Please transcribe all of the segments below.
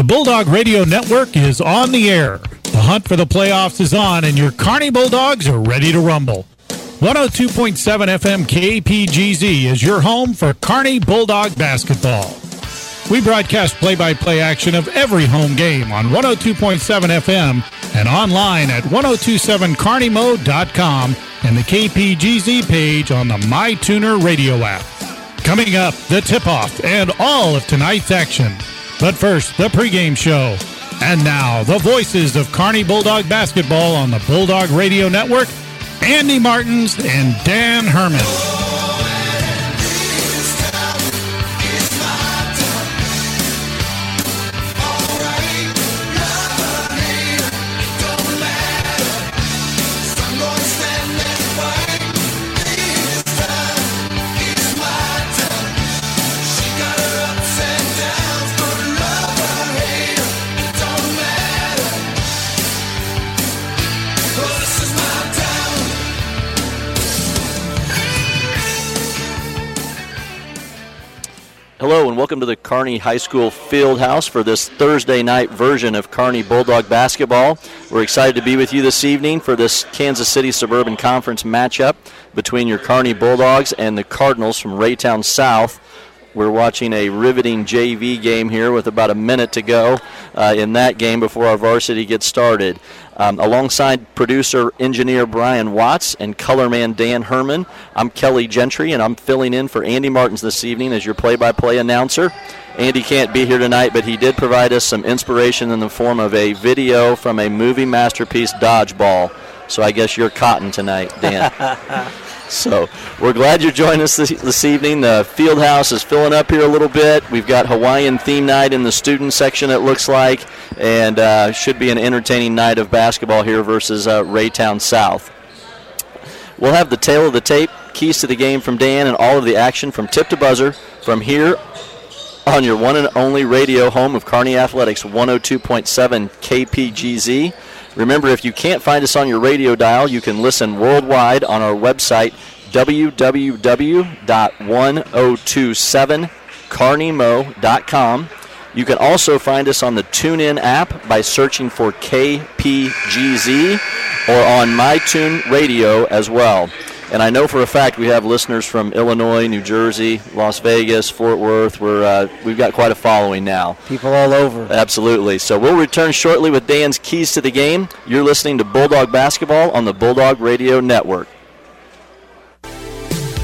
The Bulldog Radio Network is on the air. The hunt for the playoffs is on, and your Kearney Bulldogs are ready to rumble. 102.7 FM KPGZ is your home for Kearney Bulldog basketball. We broadcast play by play action of every home game on 102.7 FM and online at 1027carneymo.com and the KPGZ page on the MyTuner radio app. Coming up, the tip off and all of tonight's action. But first, the pregame show. And now, the voices of Kearney Bulldog basketball on the Bulldog Radio Network Andy Martins and Dan Herman. Welcome to the Kearney High School Field House for this Thursday night version of Kearney Bulldog basketball. We're excited to be with you this evening for this Kansas City Suburban Conference matchup between your Kearney Bulldogs and the Cardinals from Raytown South. We're watching a riveting JV game here with about a minute to go uh, in that game before our varsity gets started. Um, alongside producer engineer Brian Watts and color man Dan Herman, I'm Kelly Gentry, and I'm filling in for Andy Martins this evening as your play by play announcer. Andy can't be here tonight, but he did provide us some inspiration in the form of a video from a movie masterpiece, Dodgeball. So I guess you're cotton tonight, Dan. So we're glad you're joining us this, this, evening. The field house is filling up here a little bit. We've got Hawaiian theme night in the student section, it looks like, and uh, should be an entertaining night of basketball here versus uh, Raytown South. We'll have the tail of the tape, keys to the game from Dan, and all of the action from tip to buzzer from here on your one and only radio home of Kearney Athletics 102.7 KPGZ. Remember, if you can't find us on your radio dial, you can listen worldwide on our website, www.1027carneymo.com. You can also find us on the TuneIn app by searching for KPGZ or on MyTune Radio as well. And I know for a fact we have listeners from Illinois, New Jersey, Las Vegas, Fort Worth. We're, uh, we've got quite a following now. People all over. Absolutely. So we'll return shortly with Dan's keys to the game. You're listening to Bulldog Basketball on the Bulldog Radio Network.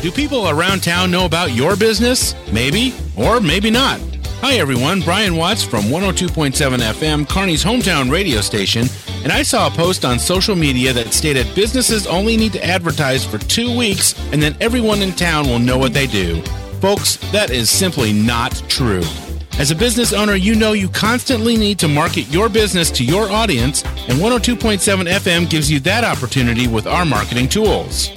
Do people around town know about your business? Maybe, or maybe not. Hi, everyone. Brian Watts from 102.7 FM, Kearney's hometown radio station, and I saw a post on social media that stated businesses only need to advertise for two weeks and then everyone in town will know what they do. Folks, that is simply not true. As a business owner, you know you constantly need to market your business to your audience, and 102.7 FM gives you that opportunity with our marketing tools.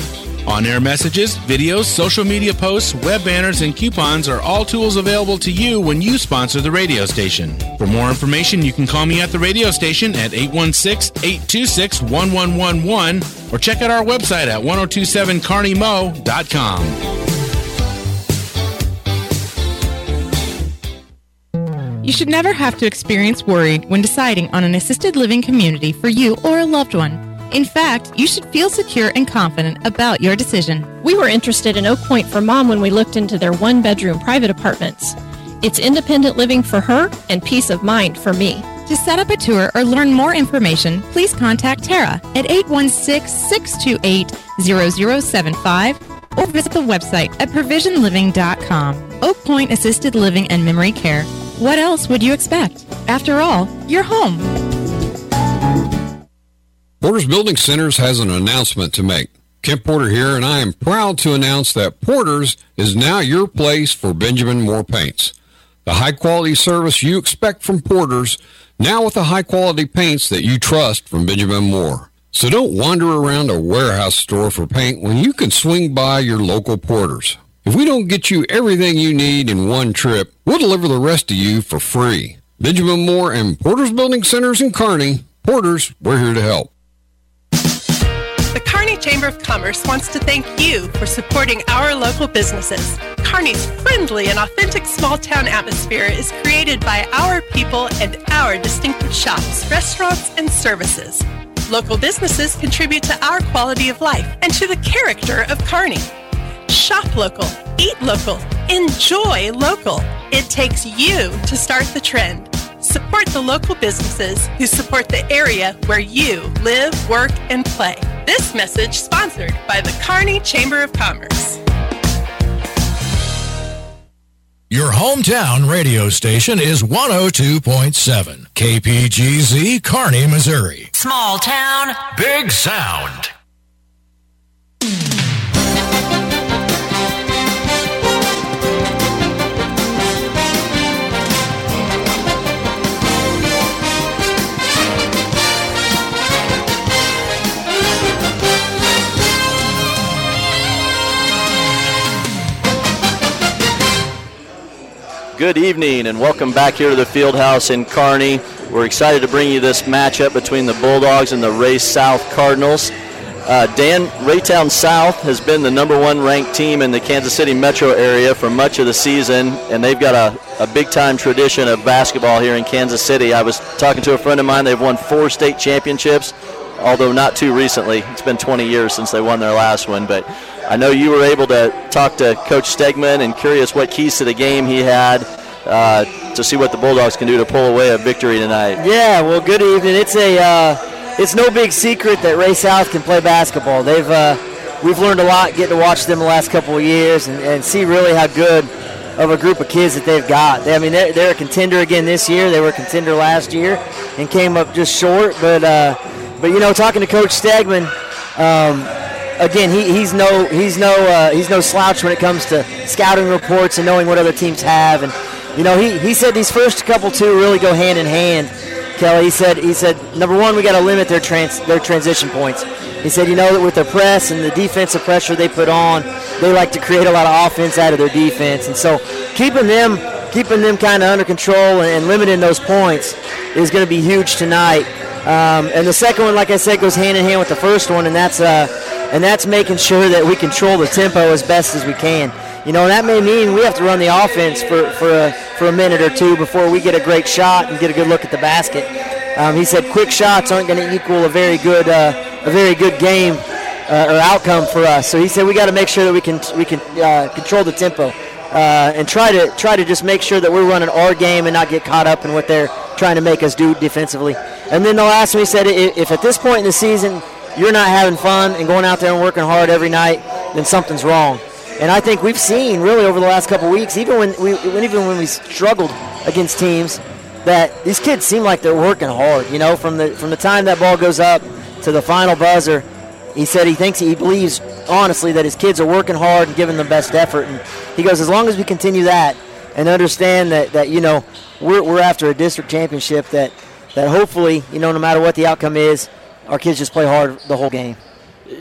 On air messages, videos, social media posts, web banners, and coupons are all tools available to you when you sponsor the radio station. For more information, you can call me at the radio station at 816 826 1111 or check out our website at 1027carneymo.com. You should never have to experience worry when deciding on an assisted living community for you or a loved one. In fact, you should feel secure and confident about your decision. We were interested in Oak Point for mom when we looked into their one bedroom private apartments. It's independent living for her and peace of mind for me. To set up a tour or learn more information, please contact Tara at 816-628-0075 or visit the website at provisionliving.com. Oak Point Assisted Living and Memory Care. What else would you expect? After all, you're home. Porter's Building Centers has an announcement to make. Kent Porter here, and I am proud to announce that Porter's is now your place for Benjamin Moore paints. The high quality service you expect from Porter's, now with the high quality paints that you trust from Benjamin Moore. So don't wander around a warehouse store for paint when you can swing by your local Porter's. If we don't get you everything you need in one trip, we'll deliver the rest to you for free. Benjamin Moore and Porter's Building Centers in Kearney. Porter's, we're here to help. Chamber of Commerce wants to thank you for supporting our local businesses. Kearney's friendly and authentic small town atmosphere is created by our people and our distinctive shops, restaurants, and services. Local businesses contribute to our quality of life and to the character of Kearney. Shop local, eat local, enjoy local. It takes you to start the trend. Support the local businesses who support the area where you live, work, and play. This message sponsored by the Kearney Chamber of Commerce. Your hometown radio station is 102.7 KPGZ Kearney, Missouri. Small town, big sound. Good evening and welcome back here to the field house in Kearney. We're excited to bring you this matchup between the Bulldogs and the Ray South Cardinals. Uh, Dan, Raytown South has been the number one ranked team in the Kansas City metro area for much of the season, and they've got a, a big time tradition of basketball here in Kansas City. I was talking to a friend of mine, they've won four state championships, although not too recently. It's been 20 years since they won their last one, but I know you were able to talk to Coach Stegman and curious what keys to the game he had uh, to see what the Bulldogs can do to pull away a victory tonight. Yeah, well, good evening. It's a uh, it's no big secret that Ray South can play basketball. They've uh, we've learned a lot getting to watch them the last couple of years and, and see really how good of a group of kids that they've got. They, I mean, they're, they're, a contender again this year. They were a contender last year and came up just short. But uh, but you know, talking to Coach Stegman. Um, again, he, he's no he's no uh, he's no slouch when it comes to scouting reports and knowing what other teams have. And you know, he, he said these first couple two really go hand in hand. Kelly, he said he said number one, we got to limit their trans their transition points. He said, you know, that with their press and the defensive pressure they put on, they like to create a lot of offense out of their defense, and so keeping them keeping them kind of under control and, and limiting those points is going to be huge tonight. Um, and the second one, like I said, goes hand in hand with the first one, and that's uh, and that's making sure that we control the tempo as best as we can. You know, that may mean we have to run the offense for, for, a, for a minute or two before we get a great shot and get a good look at the basket. Um, he said quick shots aren't going to equal a very good uh, a very good game uh, or outcome for us. So he said we got to make sure that we can we can uh, control the tempo uh, and try to try to just make sure that we're running our game and not get caught up in what they're trying to make us do defensively. And then the last one he said if at this point in the season you're not having fun and going out there and working hard every night, then something's wrong. And I think we've seen really over the last couple weeks, even when we even when we struggled against teams, that these kids seem like they're working hard. You know, from the from the time that ball goes up to the final buzzer, he said he thinks he believes honestly that his kids are working hard and giving the best effort. And he goes, as long as we continue that and understand that that you know we're we're after a district championship that that hopefully you know no matter what the outcome is, our kids just play hard the whole game.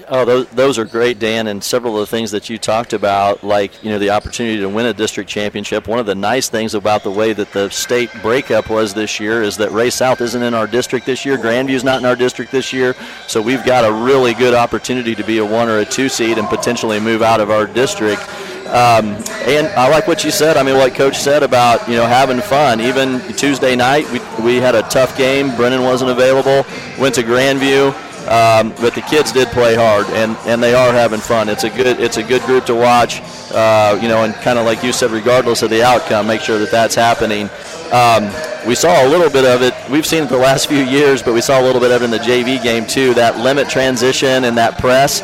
Oh, those, those are great, Dan. And several of the things that you talked about, like you know the opportunity to win a district championship. One of the nice things about the way that the state breakup was this year is that Ray South isn't in our district this year. Grandview's not in our district this year. So we've got a really good opportunity to be a one or a two seed and potentially move out of our district. Um, and I like what you said. I mean, what Coach said about you know having fun. Even Tuesday night, we, we had a tough game. Brennan wasn't available. Went to Grandview. Um, but the kids did play hard, and, and they are having fun. It's a good it's a good group to watch, uh, you know, and kind of like you said, regardless of the outcome, make sure that that's happening. Um, we saw a little bit of it. We've seen it the last few years, but we saw a little bit of it in the JV game too. That limit transition and that press,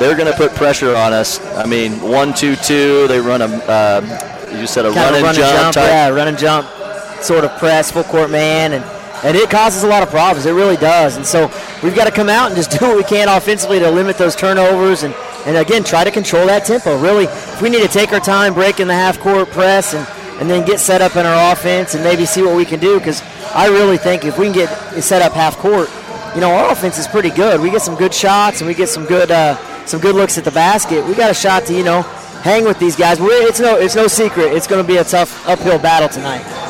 they're going to put pressure on us. I mean, one, two, two. They run a uh, you said a kind run and run jump, jump yeah, run and jump sort of press, full court man, and and it causes a lot of problems. It really does. And so we've got to come out and just do what we can offensively to limit those turnovers and, and again, try to control that tempo. Really, if we need to take our time breaking the half court press and, and then get set up in our offense and maybe see what we can do because I really think if we can get set up half court, you know, our offense is pretty good. We get some good shots and we get some good uh, some good looks at the basket. We got a shot to, you know, hang with these guys. It's no, it's no secret. It's going to be a tough uphill battle tonight.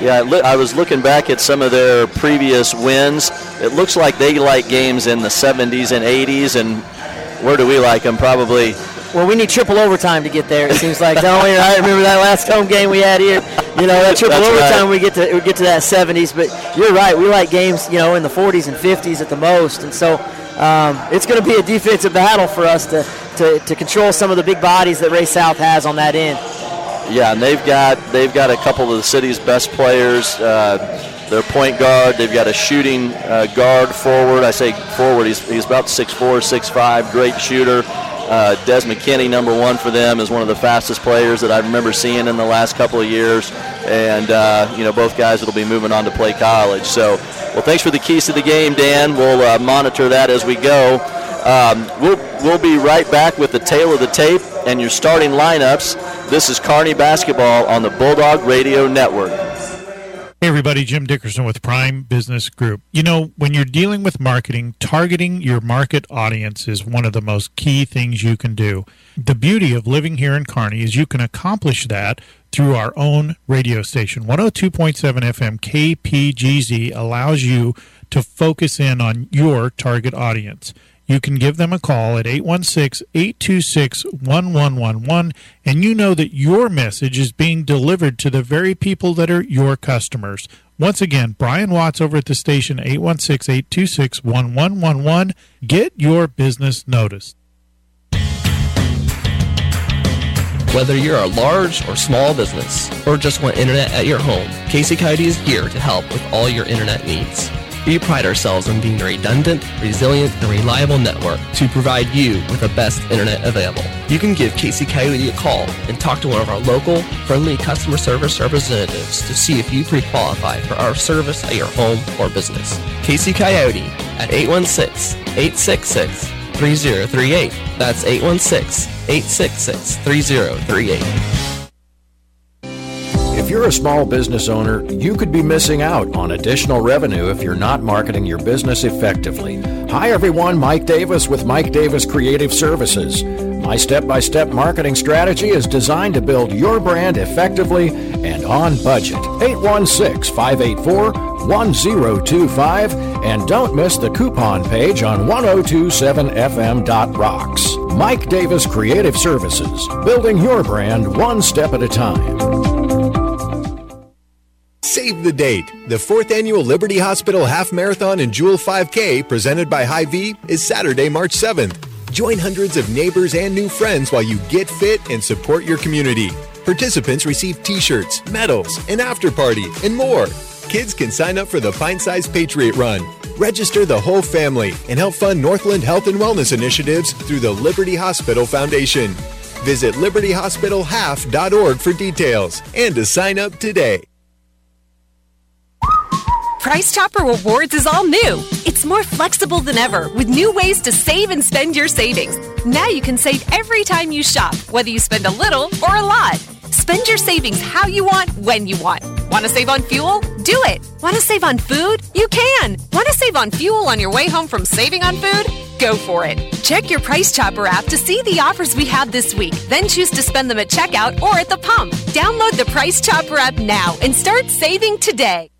Yeah, I was looking back at some of their previous wins. It looks like they like games in the 70s and 80s, and where do we like them? Probably well, we need triple overtime to get there. It seems like, don't we? I remember that last home game we had here. You know, that triple That's overtime right. we get to we get to that 70s. But you're right. We like games, you know, in the 40s and 50s at the most. And so um, it's going to be a defensive battle for us to, to to control some of the big bodies that Ray South has on that end. Yeah, and they've got they've got a couple of the city's best players. Uh, their point guard. They've got a shooting uh, guard forward. I say forward. He's, he's about 6'4", 6'5", great shooter. Uh, Des McKinney, number one for them, is one of the fastest players that I remember seeing in the last couple of years. And uh, you know, both guys will be moving on to play college. So, well, thanks for the keys to the game, Dan. We'll uh, monitor that as we go. Um, we'll we'll be right back with the tail of the tape and your starting lineups. This is Kearney basketball on the Bulldog Radio Network. Hey, everybody, Jim Dickerson with Prime Business Group. You know, when you're dealing with marketing, targeting your market audience is one of the most key things you can do. The beauty of living here in Kearney is you can accomplish that through our own radio station. 102.7 FM KPGZ allows you to focus in on your target audience. You can give them a call at 816 826 1111, and you know that your message is being delivered to the very people that are your customers. Once again, Brian Watts over at the station 816 826 1111. Get your business noticed. Whether you're a large or small business, or just want internet at your home, Casey Coyote is here to help with all your internet needs. We pride ourselves on being a redundant, resilient, and reliable network to provide you with the best internet available. You can give Casey Coyote a call and talk to one of our local, friendly customer service representatives to see if you pre-qualify for our service at your home or business. Casey Coyote at 816-866-3038. That's 816-866-3038. If you're a small business owner, you could be missing out on additional revenue if you're not marketing your business effectively. Hi everyone, Mike Davis with Mike Davis Creative Services. My step-by-step marketing strategy is designed to build your brand effectively and on budget. 816-584-1025 and don't miss the coupon page on 1027fm.rocks. Mike Davis Creative Services, building your brand one step at a time. Save the date. The fourth annual Liberty Hospital Half Marathon and Jewel 5K, presented by Hy-Vee, is Saturday, March 7th. Join hundreds of neighbors and new friends while you get fit and support your community. Participants receive t-shirts, medals, an after party, and more. Kids can sign up for the Pint-Sized Patriot Run. Register the whole family and help fund Northland Health and Wellness initiatives through the Liberty Hospital Foundation. Visit libertyhospitalhalf.org for details and to sign up today. Price Chopper Rewards is all new. It's more flexible than ever with new ways to save and spend your savings. Now you can save every time you shop, whether you spend a little or a lot. Spend your savings how you want, when you want. Want to save on fuel? Do it. Want to save on food? You can. Want to save on fuel on your way home from saving on food? Go for it. Check your Price Chopper app to see the offers we have this week. Then choose to spend them at checkout or at the pump. Download the Price Chopper app now and start saving today.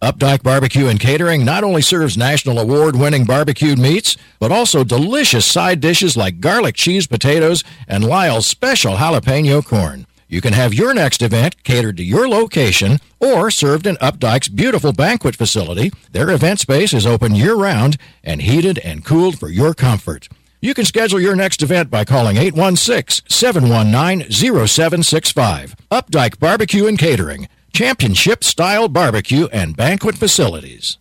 Updike Barbecue and Catering not only serves national award winning barbecued meats, but also delicious side dishes like garlic cheese potatoes and Lyle's special jalapeno corn. You can have your next event catered to your location or served in Updike's beautiful banquet facility. Their event space is open year round and heated and cooled for your comfort. You can schedule your next event by calling 816 719 0765. Updike Barbecue and Catering, championship style barbecue and banquet facilities.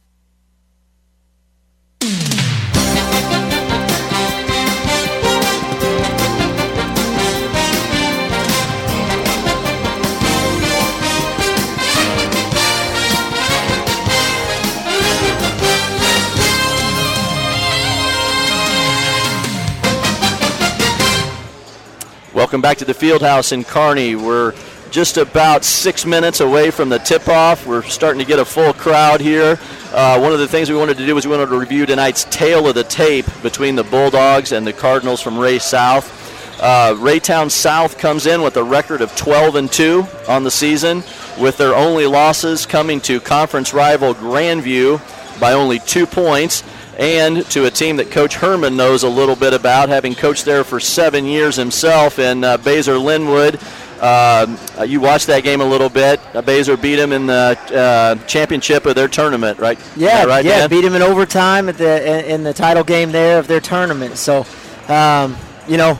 Welcome back to the Field House in Kearney. We're just about six minutes away from the tip-off. We're starting to get a full crowd here. Uh, one of the things we wanted to do was we wanted to review tonight's tail of the tape between the Bulldogs and the Cardinals from Ray South. Uh, Raytown South comes in with a record of 12 and 2 on the season, with their only losses coming to conference rival Grandview by only two points. and to a team that Coach Herman knows a little bit about, having coached there for seven years himself in uh, Basehor Linwood. Uh, you watched that game a little bit. Uh, Basehor beat him in the uh, championship of their tournament, right? Yeah, right, yeah, Dan? beat him in overtime at the in the title game there of their tournament. So, um, you know,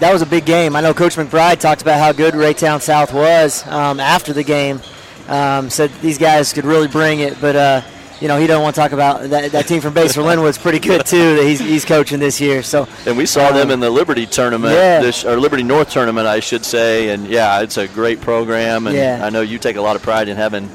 that was a big game. I know Coach McBride talked about how good Raytown South was um, after the game. Um, said these guys could really bring it, but uh, you know he don't want to talk about that, that team from Basehor Linwood's pretty good too that he's, he's coaching this year. So And we saw them um, in the Liberty tournament, yeah. this, or Liberty North tournament, I should say. And yeah, it's a great program, and Yeah. I know you take a lot of pride in having.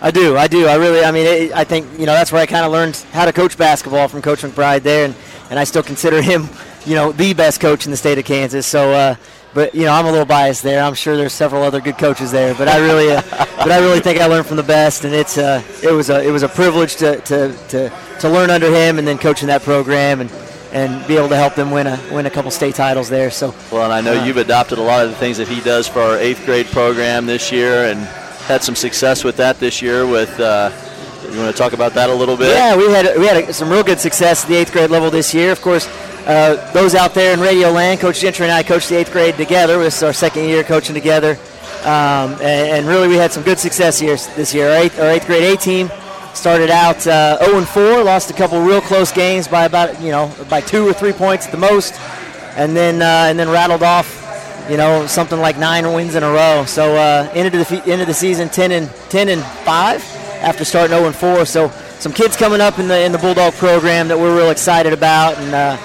I do, I do. I really, I mean, it, I think you know that's where I kind of learned how to coach basketball from Coach McBride there, and, and I still consider him, you know, the best coach in the state of Kansas. So, uh, but you know, I'm a little biased there. I'm sure there's several other good coaches there, but I really, uh, but I really think I learned from the best, and it's uh, it was a it was a privilege to, to, to, to learn under him and then coaching that program and. And be able to help them win a win a couple state titles there. So Well, and I know Uh, you've adopted a lot of the things that he does for our eighth grade program this year, and had some success with that this year. With uh, you want to talk about that a little bit? Yeah, we had we had some real good success at the eighth grade level this year. Of course, uh, those out there in Radio Land, Coach Gentry and I coached the eighth grade together. This is our second year coaching together, um, and, and really we had some good success here this year. Our eighth, our eighth grade A team started out uh, 0 and 4, lost a couple real close games by about you know by two or three points at the most, and then uh, and then rattled off you know, something like nine wins in a row. So uh, ended the end of the season 10 and 10 and five after starting 0 and 4. So some kids coming up in the in the Bulldog program that we're real excited about, and uh,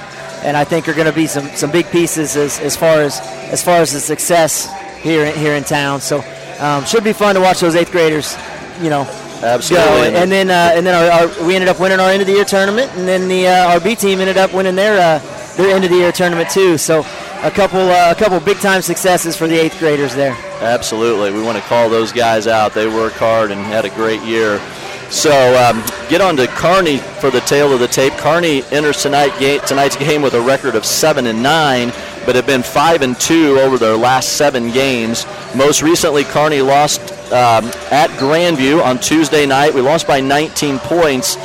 and I think are going to be some some big pieces as, as far as as far as the success here in, here in town. So um, should be fun to watch those eighth graders, you know. Absolutely. Go. And then uh, and then our, our, we ended up winning our end of the year tournament, and then the uh, our B team ended up winning their uh, their end of the year tournament too. So a couple uh, a couple big time successes for the eighth graders there. Absolutely. We want to call those guys out. They work hard and had a great year. So um, get on to Kearney for the tail of the tape. Kearney enters tonight tonight's game with a record of seven and nine, but have been five and two over their last seven games. Most recently, Kearney lost um, at Grandview on Tuesday night. We lost by 19 points.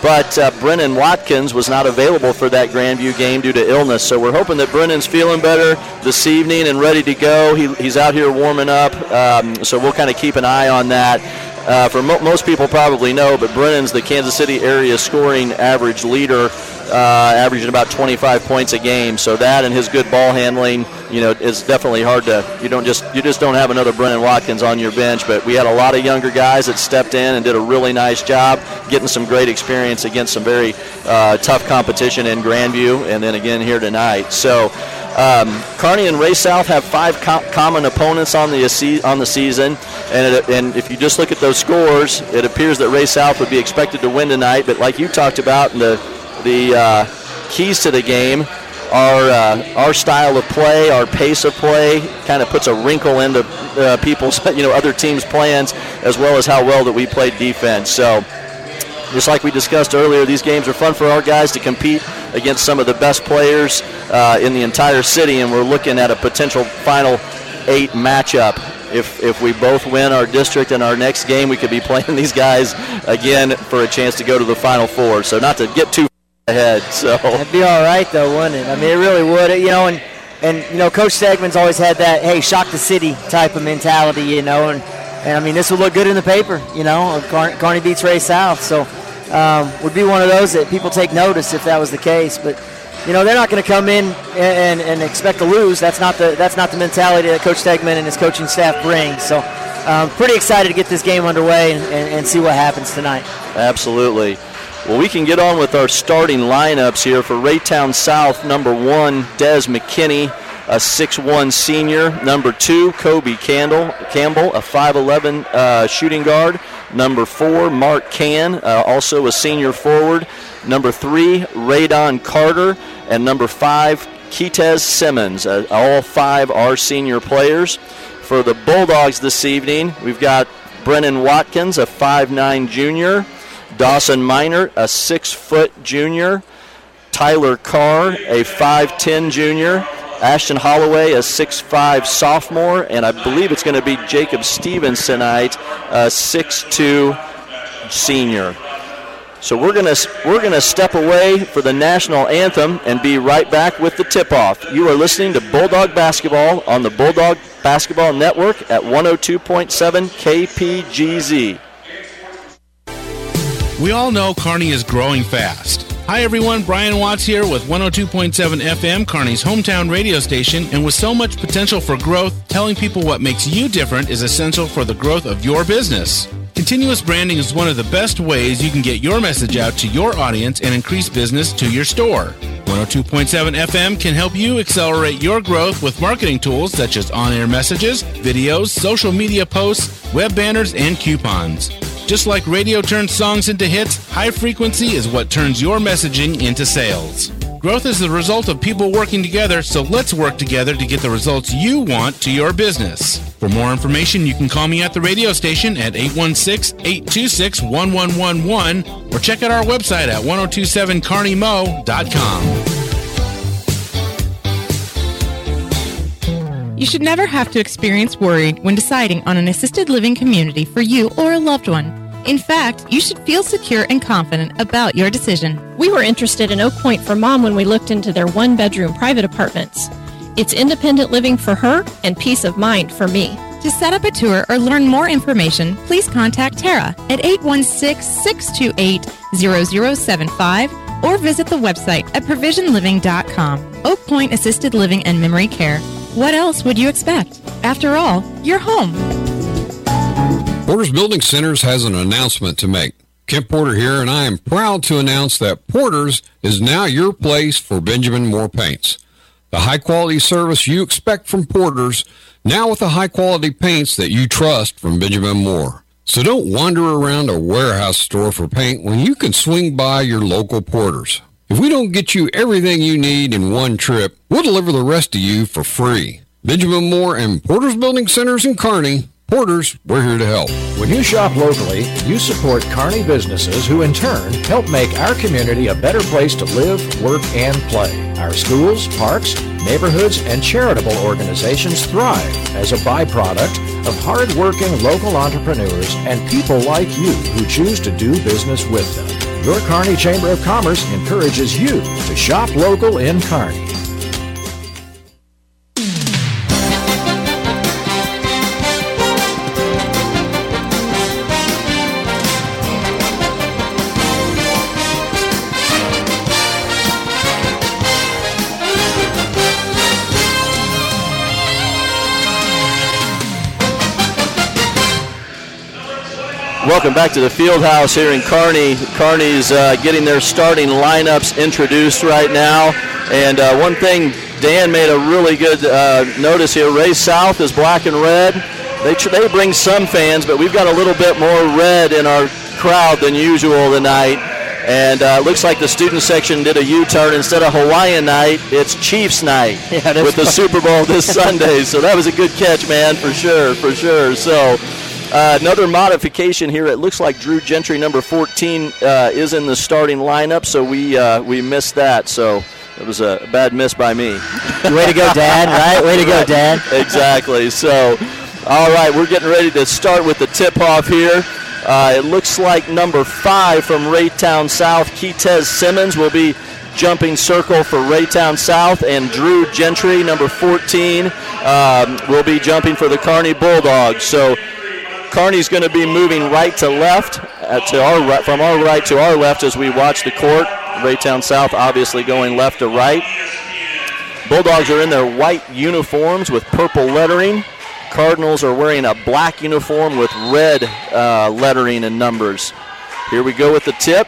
But uh, Brennan Watkins was not available for that Grandview game due to illness. So we're hoping that Brennan's feeling better this evening and ready to go. He, he's out here warming up. Um, so we'll kind of keep an eye on that. Uh, for mo- most people probably know, but Brennan's the Kansas City area scoring average leader, uh, averaging about 25 points a game. So that and his good ball handling, you know, is definitely hard to. You don't just you just don't have another Brennan Watkins on your bench. But we had a lot of younger guys that stepped in and did a really nice job, getting some great experience against some very uh, tough competition in Grandview, and then again here tonight. So. Um, Kearney and Ray South have five com- common opponents on the on the season, and it, and if you just look at those scores, it appears that Ray South would be expected to win tonight. But like you talked about, the the uh, keys to the game our uh, our style of play, our pace of play, kind of puts a wrinkle into uh, people's you know other teams' plans, as well as how well that we played defense. So just like we discussed earlier, these games are fun for our guys to compete against some of the best players uh, in the entire city, and we're looking at a potential final eight matchup. If, if we both win our district in our next game, we could be playing these guys again for a chance to go to the final four. So not to get too ahead. So That'd be all right though, wouldn't it? I mean, it really would. You know, and and you know, Coach Stegman's always had that hey, shock the city type of mentality. You know, and and I mean, this would look good in the paper. You know, Car- Kearney beats Ray South, so um, would be one of those that people take notice if that was the case. But you know, they're not going to come in and, and, and expect to lose. That's not the that's not the mentality that Coach Stegman and his coaching staff bring. So. Um, pretty excited to get this game underway and, and, and see what happens tonight. Absolutely. Well, we can get on with our starting lineups here for Raytown South. Number one, Des McKinney, a 6'1 senior. Number two, Kobe Campbell, Campbell a 5'11 uh, shooting guard. Number four, Mark Can, uh, also a senior forward. Number three, Radon Carter. And number five, Keitez Simmons. Uh, all five are senior players. For the Bulldogs this evening, we've got Brennan Watkins, a 5'9 junior. Dawson Minert, a six foot junior. Tyler Carr, a 5'10 junior. Ashton Holloway, a 6'5 sophomore. And I believe it's going to be Jacob Stevens tonight, a 6'2 senior. So we're gonna we're gonna step away for the national anthem and be right back with the tip-off. You are listening to Bulldog Basketball on the Bulldog Basketball Network at 102.7 KPGZ. We all know Kearney is growing fast. Hi everyone, Brian Watts here with 102.7 FM, Kearney's hometown radio station, and with so much potential for growth, telling people what makes you different is essential for the growth of your business. Continuous branding is one of the best ways you can get your message out to your audience and increase business to your store. 102.7 FM can help you accelerate your growth with marketing tools such as on air messages, videos, social media posts, web banners, and coupons. Just like radio turns songs into hits, high frequency is what turns your messaging into sales. Growth is the result of people working together, so let's work together to get the results you want to your business. For more information, you can call me at the radio station at 816 826 1111 or check out our website at 1027carneymo.com. You should never have to experience worry when deciding on an assisted living community for you or a loved one. In fact, you should feel secure and confident about your decision. We were interested in Oak Point for mom when we looked into their one bedroom private apartments. It's independent living for her and peace of mind for me. To set up a tour or learn more information, please contact Tara at 816-628-0075 or visit the website at provisionliving.com. Oak Point Assisted Living and Memory Care. What else would you expect? After all, you're home. Porter's Building Centers has an announcement to make. Kent Porter here, and I am proud to announce that Porter's is now your place for Benjamin Moore paints. The high quality service you expect from Porter's, now with the high quality paints that you trust from Benjamin Moore. So don't wander around a warehouse store for paint when you can swing by your local Porter's. If we don't get you everything you need in one trip, we'll deliver the rest to you for free. Benjamin Moore and Porter's Building Centers in Kearney, Porters, we're here to help. When you shop locally, you support Kearney businesses who in turn help make our community a better place to live, work, and play. Our schools, parks, neighborhoods, and charitable organizations thrive as a byproduct of hardworking local entrepreneurs and people like you who choose to do business with them. Your Kearney Chamber of Commerce encourages you to shop local in Kearney. Welcome back to the field house here in Kearney. Kearney's uh, getting their starting lineups introduced right now. And uh, one thing, Dan made a really good uh, notice here. Ray South is black and red. They, tr- they bring some fans, but we've got a little bit more red in our crowd than usual tonight. And uh, looks like the student section did a U-turn. Instead of Hawaiian night, it's Chiefs night Yeah, with the. Super Bowl this Sunday. So that was a good catch, man, for sure, for sure. So uh, another modification here. It looks like Drew Gentry, number 14, uh, is in the starting lineup. So we uh, we missed that. So it was a bad miss by me. Way to go, Dad, right? Way to go, Dad. exactly. So, all right, we're getting ready to start with the tip off here. Uh, it looks like number five from Raytown South, Keitez Simmons, will be jumping circle for Raytown South, and Drew Gentry, number 14, um, will be jumping for the Kearney Bulldogs. So, Kearney's going to be moving right to left, uh, to our right, from our right to our left as we watch the court. Raytown South obviously going left to right. Bulldogs are in their white uniforms with purple lettering. Cardinals are wearing a black uniform with red uh, lettering and numbers. Here we go with the tip.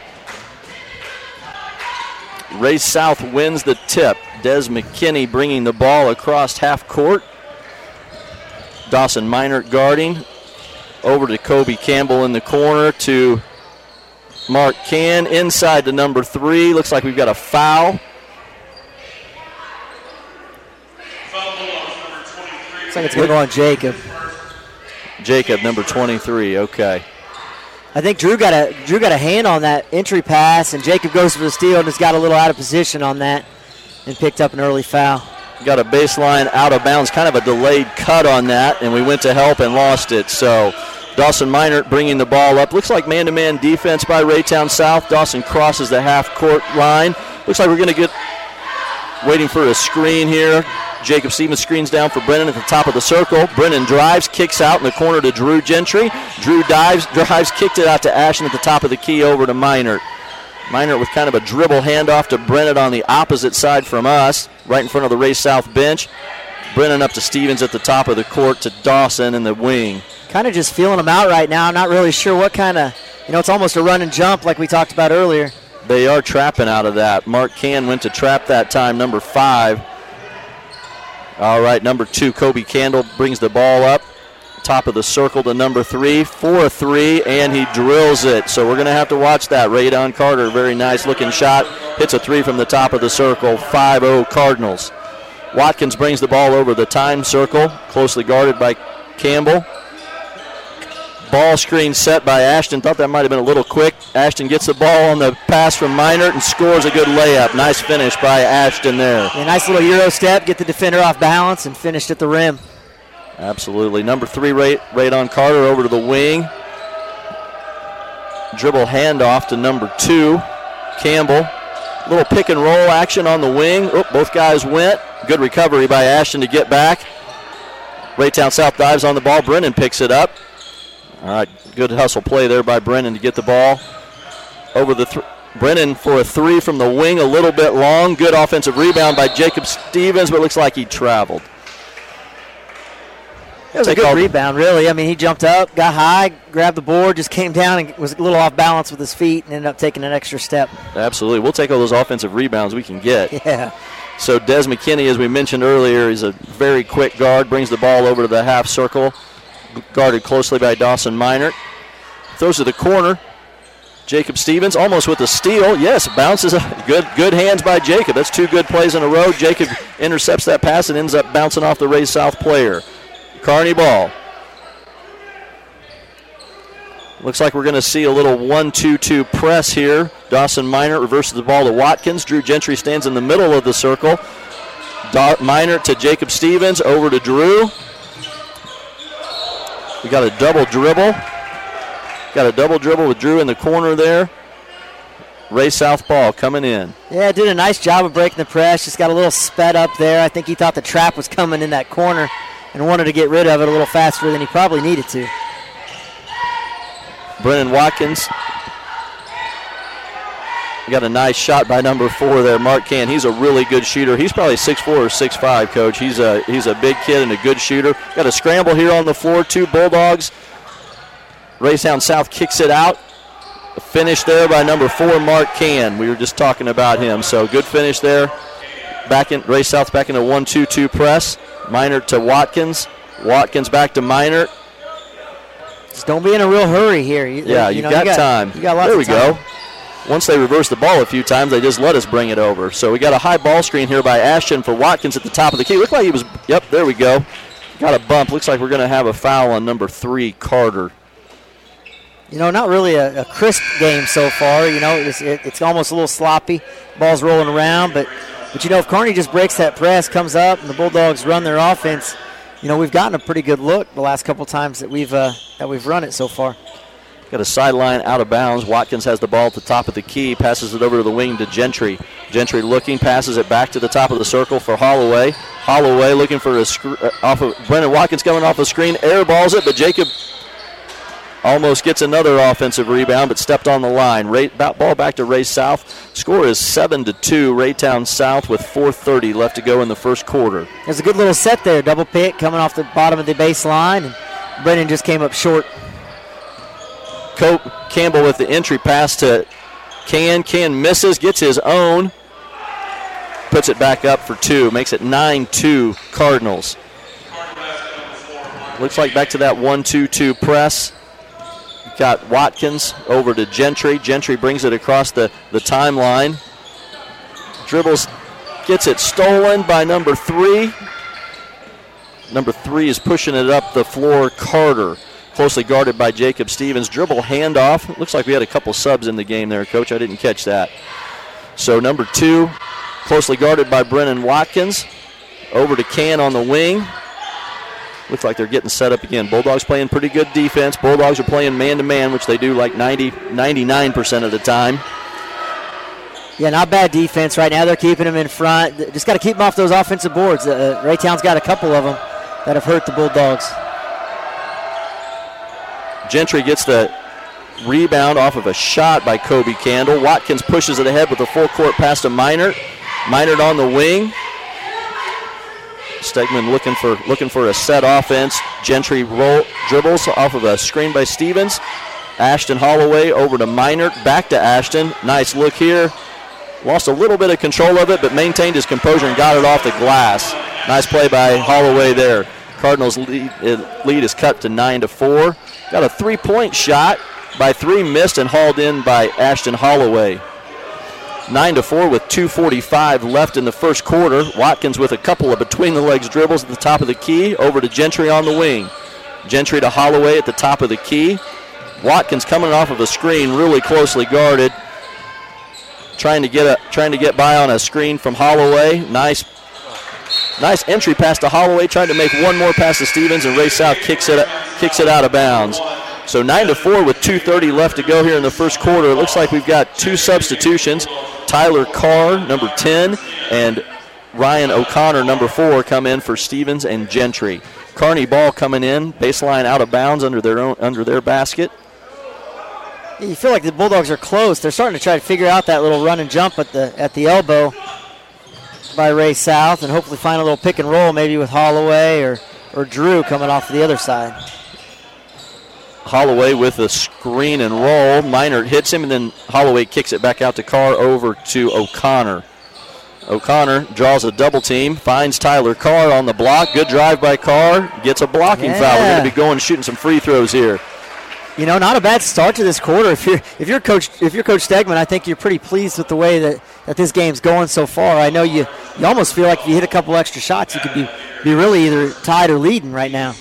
Ray South wins the tip. Des McKinney bringing the ball across half court. Dawson Minert guarding. Over to Kobe Campbell in the corner to Mark Can inside the number three. Looks like we've got a foul. Looks like it's going to go on Jacob. Jacob, number 23. Okay. I think Drew got a Drew got a hand on that entry pass, and Jacob goes for the steal and has got a little out of position on that, and picked up an early foul. Got a baseline out of bounds, kind of a delayed cut on that, and we went to help and lost it. So Dawson Minert bringing the ball up. Looks like man to man defense by Raytown South. Dawson crosses the half court line. Looks like we're going to get waiting for a screen here. Jacob Stevens screens down for Brennan at the top of the circle. Brennan drives, kicks out in the corner to Drew Gentry. Drew dives, drives, kicked it out to Ashton at the top of the key over to Minert. Minert with kind of a dribble handoff to Brennan on the opposite side from us, right in front of the Ray South bench. Brennan up to Stevens at the top of the court to Dawson in the wing. Kind of just feeling them out right now. I'm not really sure what kind of, you know, it's almost a run and jump like we talked about earlier. They are trapping out of that. Mark Can went to trap that time, number five. All right, number two, Kobe Campbell brings the ball up. Top of the circle to number three, four three, and he drills it. So we're going to have to watch that. Radon Carter, very nice looking shot. Hits a three from the top of the circle, 5 0 Cardinals. Watkins brings the ball over the time circle, closely guarded by Campbell. Ball screen set by Ashton. Thought that might have been a little quick. Ashton gets the ball on the pass from Minert and scores a good layup. Nice finish by Ashton there. A nice little Euro step, get the defender off balance, and finished at the rim. Absolutely. Number three, Radon Carter over to the wing. Dribble handoff to number two, Campbell. Little pick and roll action on the wing. Oh, both guys went. Good recovery by Ashton to get back. Raytown South dives on the ball. Brennan picks it up. All right, good hustle play there by Brennan to get the ball over the. Th- Brennan for a three from the wing, a little bit long. Good offensive rebound by Jacob Stevens, but looks like he traveled. It was a good rebound, really. I mean, he jumped up, got high, grabbed the board, just came down and was a little off balance with his feet and ended up taking an extra step. Absolutely. We'll take all those offensive rebounds we can get. Yeah. So Des McKinney, as we mentioned earlier, is a very quick guard, brings the ball over to the half circle, guarded closely by Dawson Minert. Throws to the corner. Jacob Stevens almost with a steal. Yes, bounces. Good, good hands by Jacob. That's two good plays in a row. Jacob intercepts that pass and ends up bouncing off the Ray South player. Kearney ball. Looks like we're going to see a little 1 2 2 press here. Dawson Minert reverses the ball to Watkins. Drew Gentry stands in the middle of the circle. Da- Minert to Jacob Stevens. Over to Drew. We got a double dribble. Got a double dribble with Drew in the corner there. Ray Southpaw coming in. Yeah, did a nice job of breaking the press. Just got a little sped up there. I think he thought the trap was coming in that corner and wanted to get rid of it a little faster than he probably needed to. Brennan Watkins got a nice shot by number four there, Mark Can. He's a really good shooter. He's probably 6'4 or 6'5, coach. He's a he's a big kid and a good shooter. Got a scramble here on the floor. Two Bulldogs. Raytown South kicks it out. A finish there by number four, Mark Can. We were just talking about him. So good finish there. Back in Ray South back in a 1 2 2 press. Minert to Watkins. Watkins back to Minert. Just don't be in a real hurry here. You, yeah, you, know, got, you got, time. You got lots there we go. Once they reverse the ball a few times, they just let us bring it over. So we got a high ball screen here by Ashton for Watkins at the top of the key. Looked like he was. Yep, there we go. Got a bump. Looks like we're going to have a foul on number three, Carter. You know, not really a, a crisp game so far. You know, it's, it, it's almost a little sloppy. Ball's rolling around, but but you know, if Kearney just breaks that press, comes up, and the Bulldogs run their offense, you know, we've gotten a pretty good look the last couple times that we've uh, that we've run it so far. Got a sideline out of bounds. Watkins has the ball at the top of the key, passes it over to the wing to Gentry. Gentry looking, passes it back to the top of the circle for Holloway. Holloway looking for a sc- uh, off of Brennan Watkins coming off the screen, airballs it, but Jacob almost gets another offensive rebound, but stepped on the line. Ray, ball back to Ray South. Score is seven to two. Raytown South with 4:30 left to go in the first quarter. There's a good little set there, double pick coming off the bottom of the baseline, and Brennan just came up short. Kobe Campbell with the entry pass to Can. Can misses, gets his own, puts it back up for two, makes it 9 2 Cardinals. Looks like back to that 1 2 2 press. Got Watkins over to Gentry. Gentry brings it across the, the timeline. Dribbles, gets it stolen by number three. Number three is pushing it up the floor, Carter closely guarded by Jacob Stevens. Dribble handoff. Looks like we had a couple subs in the game there, Coach. I didn't catch that. So number two, closely guarded by Brennan Watkins. Over to Can on the wing. Looks like they're getting set up again. Bulldogs playing pretty good defense. Bulldogs are playing man to man, which they do like 90, 99% of the time. Yeah, not bad defense right now. They're keeping them in front. Just got to keep them off those offensive boards. Uh, Raytown's got a couple of them that have hurt the Bulldogs. Gentry gets the rebound off of a shot by Kobe Campbell. Watkins pushes it ahead with a full court pass to Minert. Minert on the wing. Stegman looking for looking for a set offense. Gentry roll, dribbles off of a screen by Stevens. Ashton Holloway over to Minert, back to Ashton. Nice look here. Lost a little bit of control of it, but maintained his composure and got it off the glass. Nice play by Holloway there. Cardinals lead, lead is cut to nine to four. Got a three-point shot by three, missed and hauled in by Ashton Holloway. 9 to 4 with 2.45 left in the first quarter. Watkins with a couple of between the legs dribbles at the top of the key. Over to Gentry on the wing. Gentry to Holloway at the top of the key. Watkins coming off of a screen, really closely guarded. Trying to get a trying to get by on a screen from Holloway. Nice nice entry pass to Holloway. Trying to make one more pass to Stevens and Ray South kicks it kicks it out of bounds. So 9 to 4 with 2.30 left to go here in the first quarter. It looks like we've got two substitutions. Tyler Carr, number 10, and Ryan O'Connor, number 4, come in for Stevens and Gentry. Kearney ball coming in, baseline out of bounds under their own under their basket. You feel like the Bulldogs are close. They're starting to try to figure out that little run and jump at the at the elbow by Ray South, and hopefully find a little pick and roll maybe with Holloway or or Drew coming off the other side. Holloway with a screen and roll. Minert hits him, and then Holloway kicks it back out to Carr over to O'Connor. O'Connor draws a double team, finds Tyler Carr on the block. Good drive by Carr, gets a blocking Yeah. foul. We're going to be going shooting some free throws here. You know, not a bad start to this quarter. If you're if you're coach if you're Coach Stegman, I think you're pretty pleased with the way that, that this game's going so far. I know you you almost feel like if you hit a couple extra shots, you could be be really either tied or leading right now.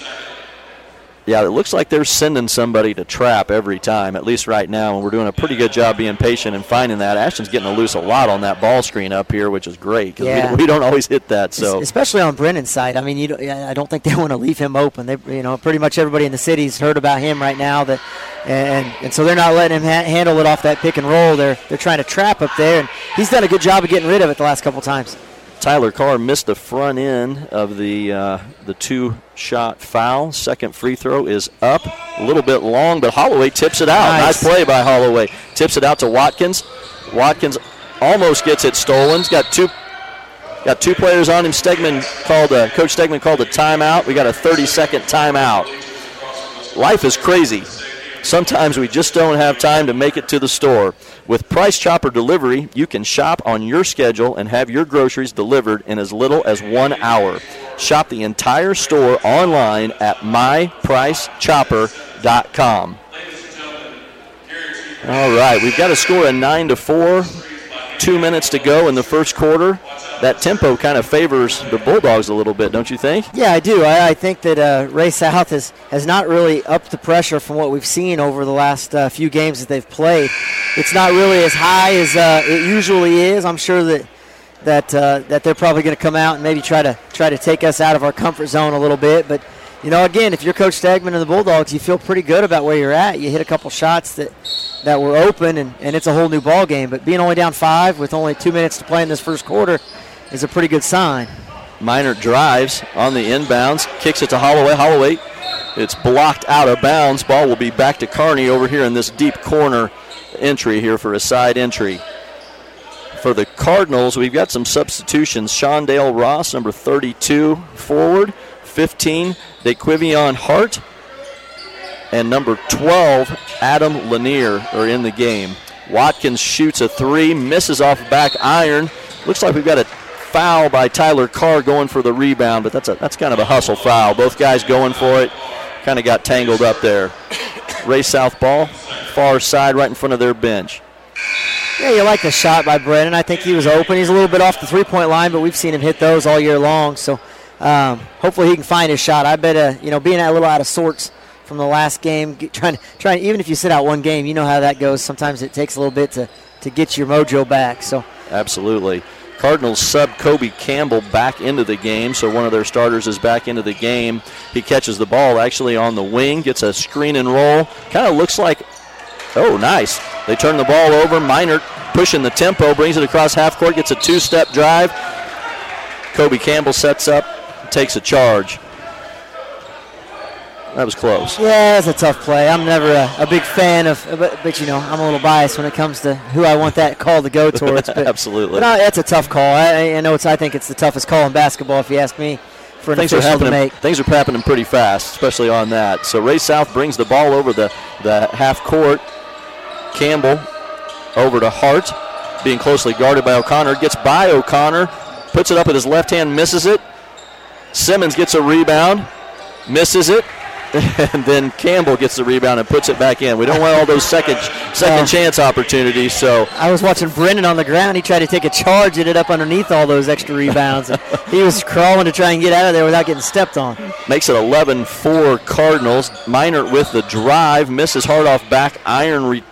Yeah, it looks like they're sending somebody to trap every time, at least right now, and we're doing a pretty good job being patient and finding that. Ashton's getting a loose a lot on that ball screen up here, which is great because Yeah. we, we don't always hit that. So especially on Brennan's side. I mean, you don't, I don't think they want to leave him open. They, you know, pretty much everybody in the city's heard about him right now. That, and and so they're not letting him ha- handle it off that pick and roll. They're they're trying to trap up there, and he's done a good job of getting rid of it the last couple times. Tyler Carr missed the front end of the uh, the two shot foul. Second free throw is up, a little bit long, but Holloway tips it out. Nice. Nice, play by Holloway. Tips it out to Watkins. Watkins almost gets it stolen. He's got two got two players on him. Stegman called a, Coach Stegman called a timeout. We got a 30 second timeout. Life is crazy. Sometimes we just don't have time to make it to the store. With Price Chopper Delivery, you can shop on your schedule and have your groceries delivered in as little as one hour. Shop the entire store online at mypricechopper.com. All right, we've got a score of 9 to 4. Two minutes to go in the first quarter. That tempo kind of favors the Bulldogs a little bit, don't you think? Yeah, I do. I, I think that uh, Ray South has, has not really upped the pressure from what we've seen over the last uh, few games that they've played. It's not really as high as uh, it usually is. I'm sure that that uh, that they're probably going to come out and maybe try to try to take us out of our comfort zone a little bit. But you know, again, if you're Coach Stegman and the Bulldogs, you feel pretty good about where you're at. You hit a couple shots that that were open, and, and it's a whole new ball game. But being only down five with only two minutes to play in this first quarter is a pretty good sign. Minert drives on the inbounds, kicks it to Holloway. Holloway, it's blocked out of bounds. Ball will be back to Kearney over here in this deep corner entry here for a side entry. For the Cardinals, we've got some substitutions. Shondale Ross, number 32, forward. 15, DeQuivion Hart. And number 12, Adam Lanier are in the game. Watkins shoots a three, misses off back iron. Looks like we've got a foul by Tyler Carr going for the rebound, but that's a that's kind of a hustle foul. Both guys going for it. Kind of got tangled up there. Ray South ball, far side, right in front of their bench. Yeah, you like the shot by Brennan. I think he was open. He's a little bit off the three-point line, but we've seen him hit those all year long. So um, hopefully he can find his shot. I bet, uh, you know, being a little out of sorts from the last game, trying, trying, even if you sit out one game, you know how that goes. Sometimes it takes a little bit to, to get your mojo back. So Absolutely. Cardinals sub Kobe Campbell back into the game, so one of their starters is back into the game. He catches the ball actually on the wing, gets a screen and roll. Kind of looks like, oh, nice. They turn the ball over. Minert pushing the tempo, brings it across half court, gets a two step drive. Kobe Campbell sets up, takes a charge. That was close. Yeah, that's a tough play. I'm never a, a big fan of, but, but, you know, I'm a little biased when it comes to who I want that call to go towards. But, Absolutely. But uh, that's a tough call. I, I know it's. I think it's the toughest call in basketball, if you ask me, for an things are official to happening. make. Things are happening pretty fast, especially on that. So Ray South brings the ball over the the half court. Campbell over to Hart, being closely guarded by O'Connor. Gets by O'Connor, puts it up with his left hand, misses it. Simmons gets a rebound, misses it. And then Campbell gets the rebound and puts it back in. We don't want all those second second chance opportunities. So I was watching Brennan on the ground. He tried to take a charge, ended up underneath all those extra rebounds. he was crawling to try and get out of there without getting stepped on. Makes it 11 4 Cardinals. Minert with the drive, misses hard off back iron. Re-